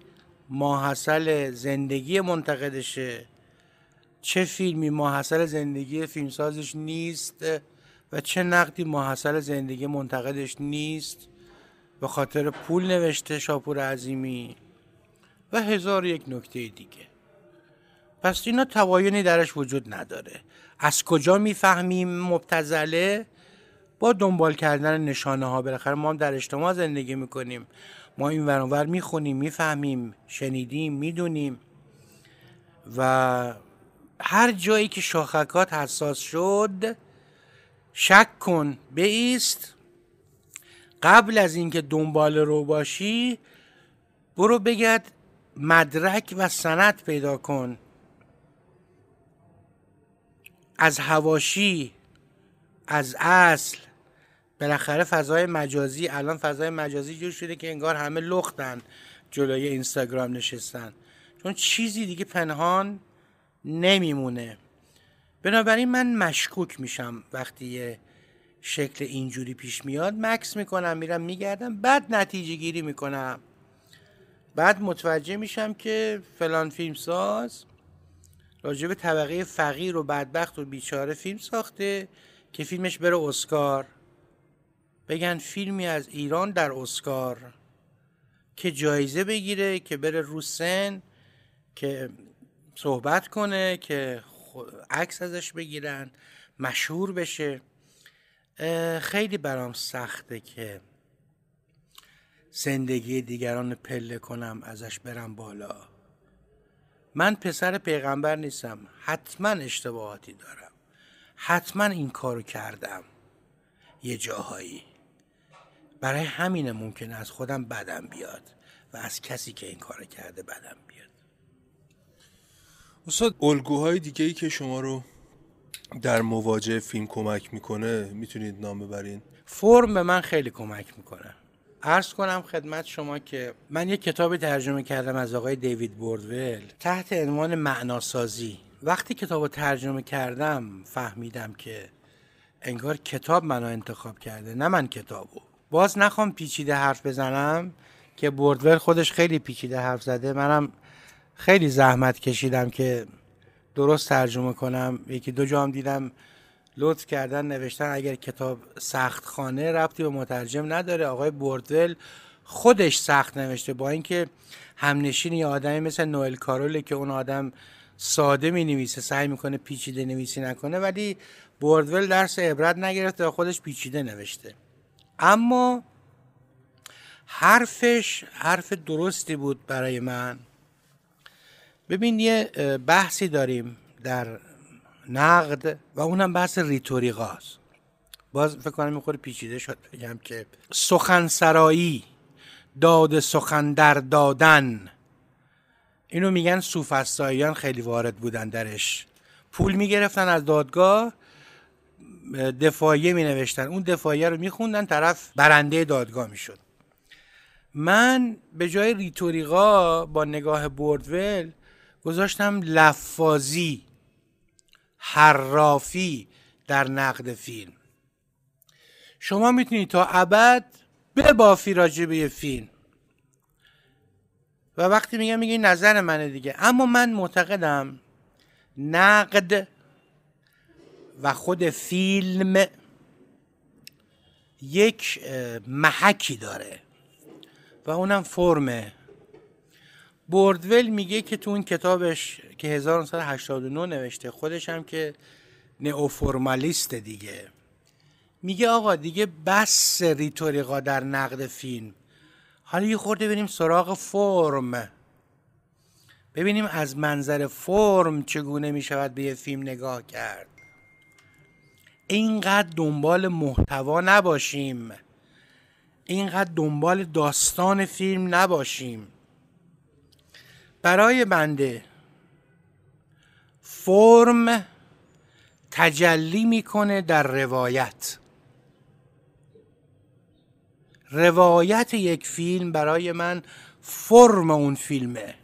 ماحصل زندگی منتقدشه. چه فیلمی ماحصل زندگی فیلمسازش نیست و چه نقدی ماحصل زندگی منتقدش نیست. به خاطر پول نوشته شاپور عظیمی و هزار یک نکته دیگه. پس اینا توایونی درش وجود نداره. از کجا می‌فهمیم مبتزله با دنبال کردن نشانه ها بالاخره ما هم در اجتماع زندگی می‌کنیم. ما این ورانور می‌خونیم می‌فهمیم شنیدیم می‌دونیم. و هر جایی که شاخکات حساس شد شک کن بیست. قبل از اینکه دنبال رو باشی برو بگرد مدرک و سند پیدا کن. از هواشی از اصل. بالاخره فضای مجازی الان فضای مجازی جور شده که انگار همه لختن جلوی اینستاگرام نشستن. چون چیزی دیگه پنهان نمیمونه. بنابراین من مشکوک میشم وقتی یه شکل اینجوری پیش میاد مکس می‌کنم میرم میگردم بعد نتیجه گیری می‌کنم. بعد متوجه میشم که فلان فیلمساز راجب طبقه فقیر و بدبخت و بیچاره فیلم ساخته که فیلمش بره اسکار. بگن فیلمی از ایران در اسکار که جایزه بگیره که بره رو سن که صحبت کنه که عکس ازش بگیرن مشهور بشه. خیلی برام سخته که زندگی دیگران پله کنم ازش برم بالا. من پسر پیغمبر نیستم حتما اشتباهاتی دارم. حتما این کارو کردم. یه جاهایی. برای همینه ممکنه از خودم بدم بیاد و از کسی که این کار کرده بدم بیاد. استاد الگوهای دیگه ای که شما رو در مواجه فیلم کمک می‌کنه می‌تونید نام ببرین. فرم به من خیلی کمک می‌کنه. عرض کنم خدمت شما که من یک کتاب ترجمه کردم از آقای دیوید بوردول تحت عنوان معناسازی. وقتی کتاب رو ترجمه کردم فهمیدم که انگار کتاب منو انتخاب کرده نه من کتابو. باز نخوام پیچیده حرف بزنم که بوردول خودش خیلی پیچیده حرف زده. منم خیلی زحمت کشیدم که درست ترجمه کنم. یکی دو جام دیدم لطف کردن نوشتن. اگر کتاب سخت خانه ربطی به مترجم نداره. آقای بوردول خودش سخت نوشته. با اینکه همنشین یه آدمی مثل نوئل کاروله که اون آدم ساده می نویسه سعی می‌کنه پیچیده نویسی نکنه ولی بوردول درس عبرت نگرفته و خودش پیچیده نوشته. اما حرفش حرف درستی بود برای من. ببین یه بحثی داریم در نقد و اونم بحث ریتوریقاست. باز فکر کنم می‌خوره پیچیده شد بگم که سخنسرایی داد سخن در دادن اینو میگن سوفسطائیان خیلی وارد بودن درش. پول می‌گرفتن از دادگاه دفاعیه می نوشتن اون دفاعیه رو میخوندن طرف برنده دادگاه می‌شد. من به جای ریتوریقا با نگاه بوردول گذاشتم لفاظی حرافی در نقد فیلم. شما می‌تونید تا ابد ببافی راجع به فیلم. و وقتی میگم میگه نظر منه دیگه اما من معتقدم نقد و خود فیلم یک محکی داره و اونم فرمه بوردول میگه که تو اون کتابش که 1989 نوشته خودش هم که نئوفورمالیست دیگه. میگه آقا دیگه بس ریتوریقا در نقد فیلم. حالا یه خورده بریم سراغ فرم. ببینیم از منظر فرم چگونه می‌شود به یه فیلم نگاه کرد. اینقدر دنبال محتوا نباشیم. اینقدر دنبال داستان فیلم نباشیم. برای بنده. فرم تجلی می‌کنه در روایت. روایت یک فیلم برای من فرم اون فیلمه.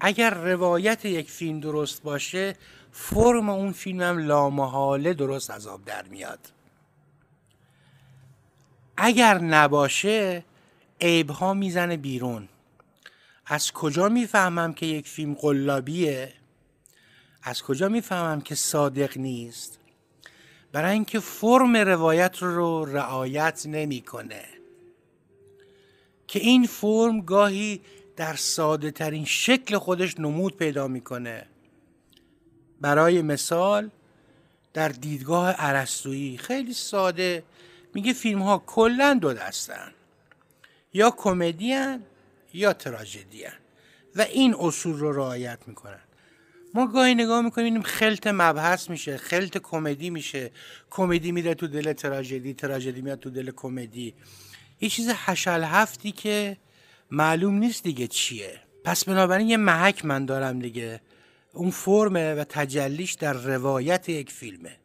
اگر روایت یک فیلم درست باشه فرم اون فیلمم لامحاله درست از آب در میاد. اگر نباشه عیبها می‌زنه بیرون. از کجا می‌فهمم که یک فیلم قلابیه؟ از کجا می‌فهمم که صادق نیست؟ برای اینکه فرم روایت رو رعایت نمی‌کنه. که این فرم گاهی در ساده ترین شکل خودش نمود پیدا می‌کنه. برای مثال در دیدگاه عرستویی خیلی ساده میگه فیلم ها کلا دو دستن. یا کمدی یا تراژدی و این اصول رو رعایت می‌کنن. ما گاهی نگاه می‌کنیم خلط مبحث میشه خلط کمدی میشه. کمدی میره تو دل تراژدی تراژدی میاد تو دل کمدی. یه چیز حشل هفتی که معلوم نیست دیگه چیه. پس بنابراین یه محک من دارم دیگه. اون فرمه و تجلیش در روایت یک فیلمه.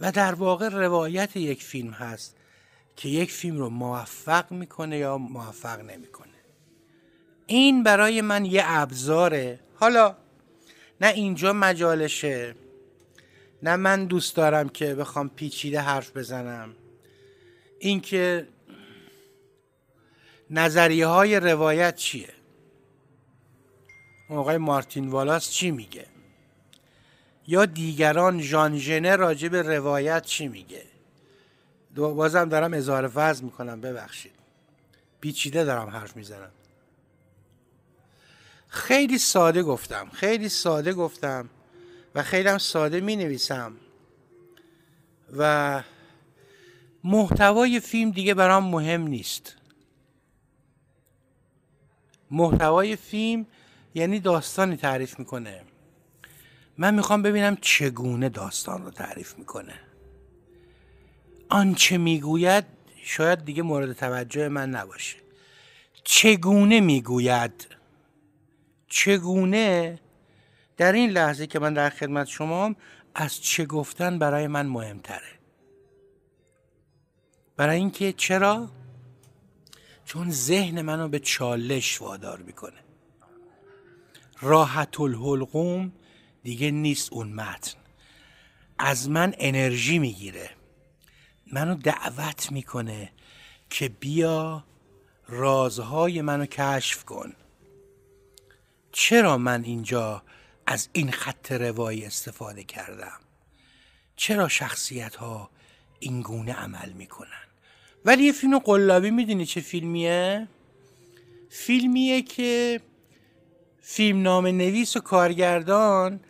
و در واقع روایت یک فیلم هست که یک فیلم رو موفق می‌کنه یا موفق نمی‌کنه. این برای من یه ابزاره. حالا نه اینجا مجالشه نه من دوست دارم که بخوام پیچیده حرف بزنم. اینکه نظریه های روایت چیه؟ آقای مارتین والاس چی میگه؟ یا دیگران ژان ژنه راجع به روایت چی میگه؟ بازم دارم اظهار فضل می‌کنم ببخشید. پیچیده دارم حرف می‌زنم. خیلی ساده گفتم خیلی ساده گفتم و خیلی هم ساده می نویسم و محتوای فیلم دیگه برام مهم نیست. محتوای فیلم یعنی داستانی تعریف می‌کنه. من می‌خوام ببینم چگونه داستان رو تعریف می‌کنه. آنچه می‌گوید شاید دیگه مورد توجه من نباشه. چگونه می‌گوید چگونه در این لحظه که من در خدمت شما از چه گفتن برای من مهمتره؟ برای اینکه چرا؟ چون ذهن منو به چالش وادار می‌کنه. راحت الحلقوم دیگه نیست اون متن. از من انرژی می‌گیره. منو دعوت می‌کنه که بیا رازهای منو کشف کن. چرا من اینجا از این خط روایی استفاده کردم؟ چرا شخصیت ها این گونه عمل می‌کنن؟ ولی یه فیلم قلابی می‌دونی چه فیلمیه؟ فیلمیه که فیلم نام نویس و کارگردان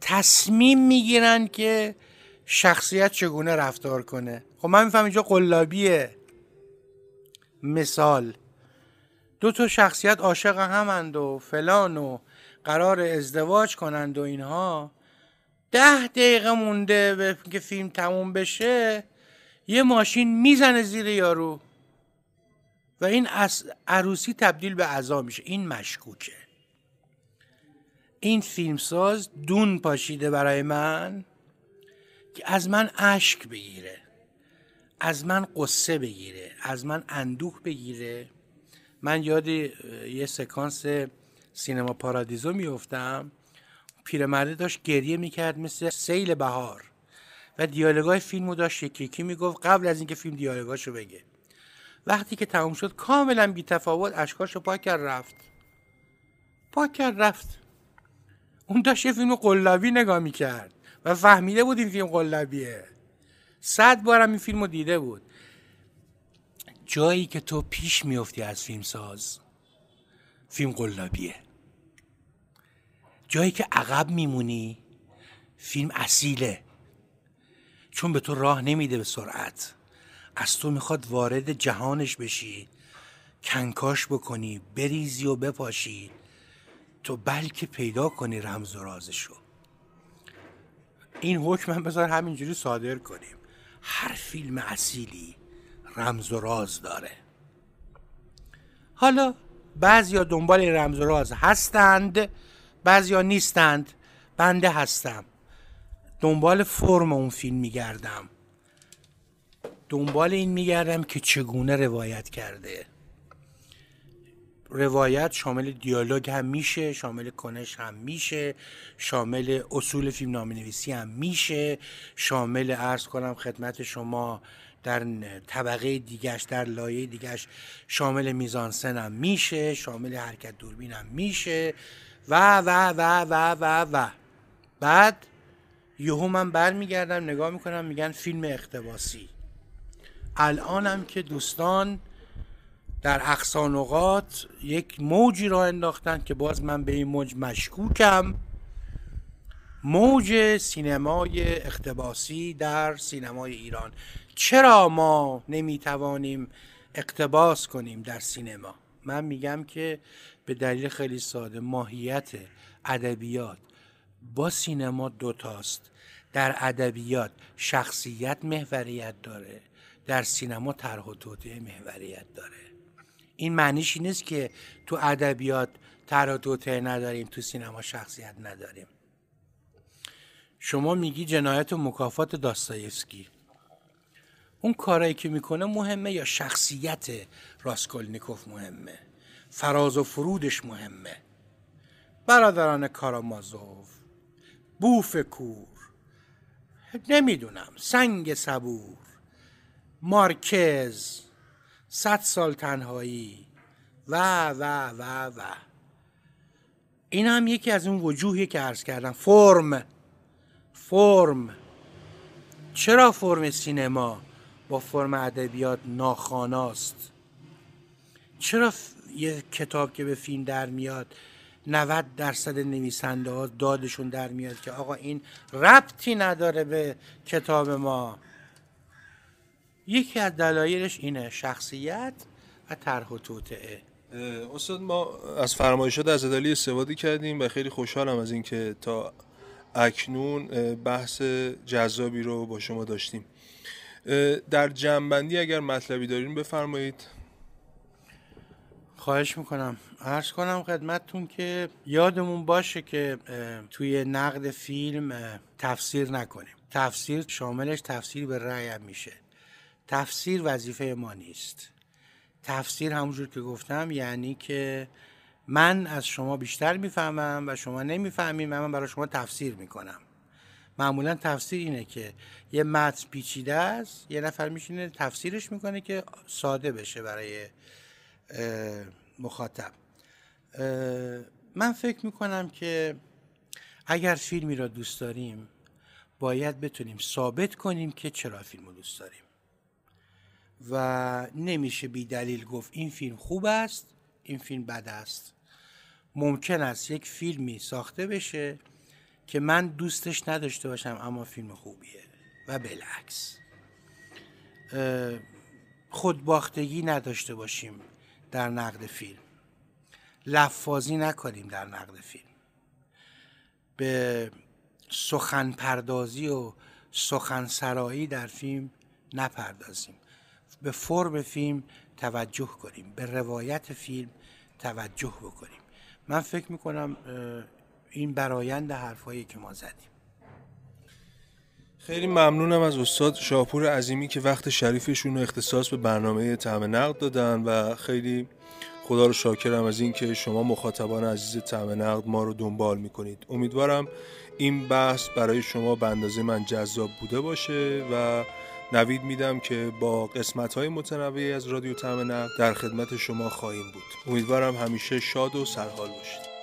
تصمیم می‌گیرن که شخصیت چگونه رفتار کنه. خب من میفهم اینجا قلابیه. مثال. دو تا شخصیت عاشق همند و فلان و قرار ازدواج کنند و اینها. ده دقیقه مونده به که فیلم تموم بشه یه ماشین می‌زنه زیر یارو و این عروسی تبدیل به عذا میشه. این مشکوکه. این فیلمساز دون پاشیده برای من که از من اشک بگیره از من قصه بگیره از من اندوه بگیره. من یاد یه سکانس سینما پارادیزو میفتم پیرمرده داشت گریه می‌کرد مثل سیل بهار. و دیالوگای فیلمو داشت یکی یکی می‌گفت قبل از اینکه فیلم دیالوگاشو بگه. وقتی که تموم شد کاملا بی تفاوت اشکاشو پاک کرد رفت. پاک کرد رفت. اون داشت یه فیلم قلابی نگاه می‌کرد. و فهمیده بود این فیلم قلابیه. صد بارم این فیلم دیده بود. جایی که تو پیش میفتی از فیلم ساز فیلم قلابیه. جایی که عقب میمونی فیلم اصیله. چون به تو راه نمیده به سرعت. از تو می‌خواد وارد جهانش بشی. کنکاش بکنی بریزی و بپاشی. تو بلکه پیدا کنی رمز و رازشو. این حکم هم بذار همینجوری صادر کنیم. هر فیلم اصیلی رمز و راز داره. حالا بعضیا دنبال رمز و راز هستند بعضیا نیستند. بنده هستم. دنبال فرم اون فیلم میگردم. دنبال این میگردم که چگونه روایت کرده. روایت شامل دیالوگ هم میشه شامل کنش هم میشه شامل اصول فیلم نام نویسی هم میشه شامل ارز کنم خدمت شما در طبقه دیگش در لایه دیگش شامل میزانسن هم میشه شامل حرکت دوربین هم میشه و و و و و و. بعد یهو من برمیگردم نگاه می‌کنم میگن فیلم اقتباسی. الانم که دوستان در اقصانقات یک موجی را انداختن که باز من به این موج مشکوکم. موج سینمای اقتباسی در سینمای ایران. چرا ما نمی‌توانیم اقتباس کنیم در سینما؟ من میگم که به دلیل خیلی ساده ماهیت ادبیات. با سینما دوتاست. در ادبیات شخصیت محوریت داره در سینما طرح و توطئه محوریت داره. این معنیش نیست که تو ادبیات طرح و توطئه نداریم تو سینما شخصیت نداریم. شما میگی جنایت و مکافات داستایفسکی. اون کارایی که می‌کنه مهمه یا شخصیت راسکولنیکوف مهمه؟ فراز و فرودش مهمه؟ برادران کارامازوف بوف کور نمی‌دونم سنگ صبور مارکز صد سال تنهایی و و و و. این هم یکی از اون وجوهی که عرض کردم فرم. فرم. چرا فرم سینما؟ با فرم ادبیات ناخاناست. چرا یه کتاب که به فیلم در میاد 90 درصد نویسنده ها دادشون در میاد که آقا این ربطی نداره به کتاب ما. یکی از دلایلش اینه شخصیت و طرح و توطعه استاد ما از فرمایشات از ادالی استفاده کردیم و خیلی خوشحالم از اینکه تا اکنون بحث جذابی رو با شما داشتیم. در جنبندی اگر مطلبی دارین بفرمایید. خواهش می‌کنم. عرض کنم خدمتتون که یادمون باشه که توی نقد فیلم تفسیر نکنیم. تفسیر شاملش تفسیر به رأی میشه. تفسیر وظیفه ما نیست. تفسیر همونجور که گفتم یعنی که من از شما بیشتر می‌فهمم و شما نمی‌فهمیم من برای شما تفسیر می‌کنم. معمولا تفسیر اینه که یه متن پیچیده است یه نفر میشینه تفسیرش می‌کنه که ساده بشه برای مخاطب. من فکر می‌کنم که اگر فیلمی را دوست داریم باید بتونیم ثابت کنیم که چرا فیلم رو دوست داریم. و نمیشه بی دلیل گفت این فیلم خوب است این فیلم بد است. ممکن است یک فیلمی ساخته بشه که من دوستش نداشته باشم اما فیلم خوبیه و بالعکس. خودباختگی نداشته باشیم در نقد فیلم. لفاظی نکنیم در نقد فیلم. به سخن پردازی و سخن سرایی در فیلم نپردازیم. به فرم فیلم توجه کنیم. به روایت فیلم توجه بکنیم. من فکر می‌کنم این برایند حرفایی که ما زدیم. خیلی ممنونم از استاد شاپور عظیمی که وقت شریفشون رو اختصاص به برنامه تعم نقد دادن و خیلی خدا رو شاکرم از اینکه شما مخاطبان عزیز تعم نقد ما رو دنبال می‌کنید. امیدوارم این بحث برای شما به اندازه من جذاب بوده باشه و نوید میدم که با قسمت های متنوعی از رادیو تعم نقد در خدمت شما خواهیم بود. امیدوارم همیشه شاد و سرحال باشید.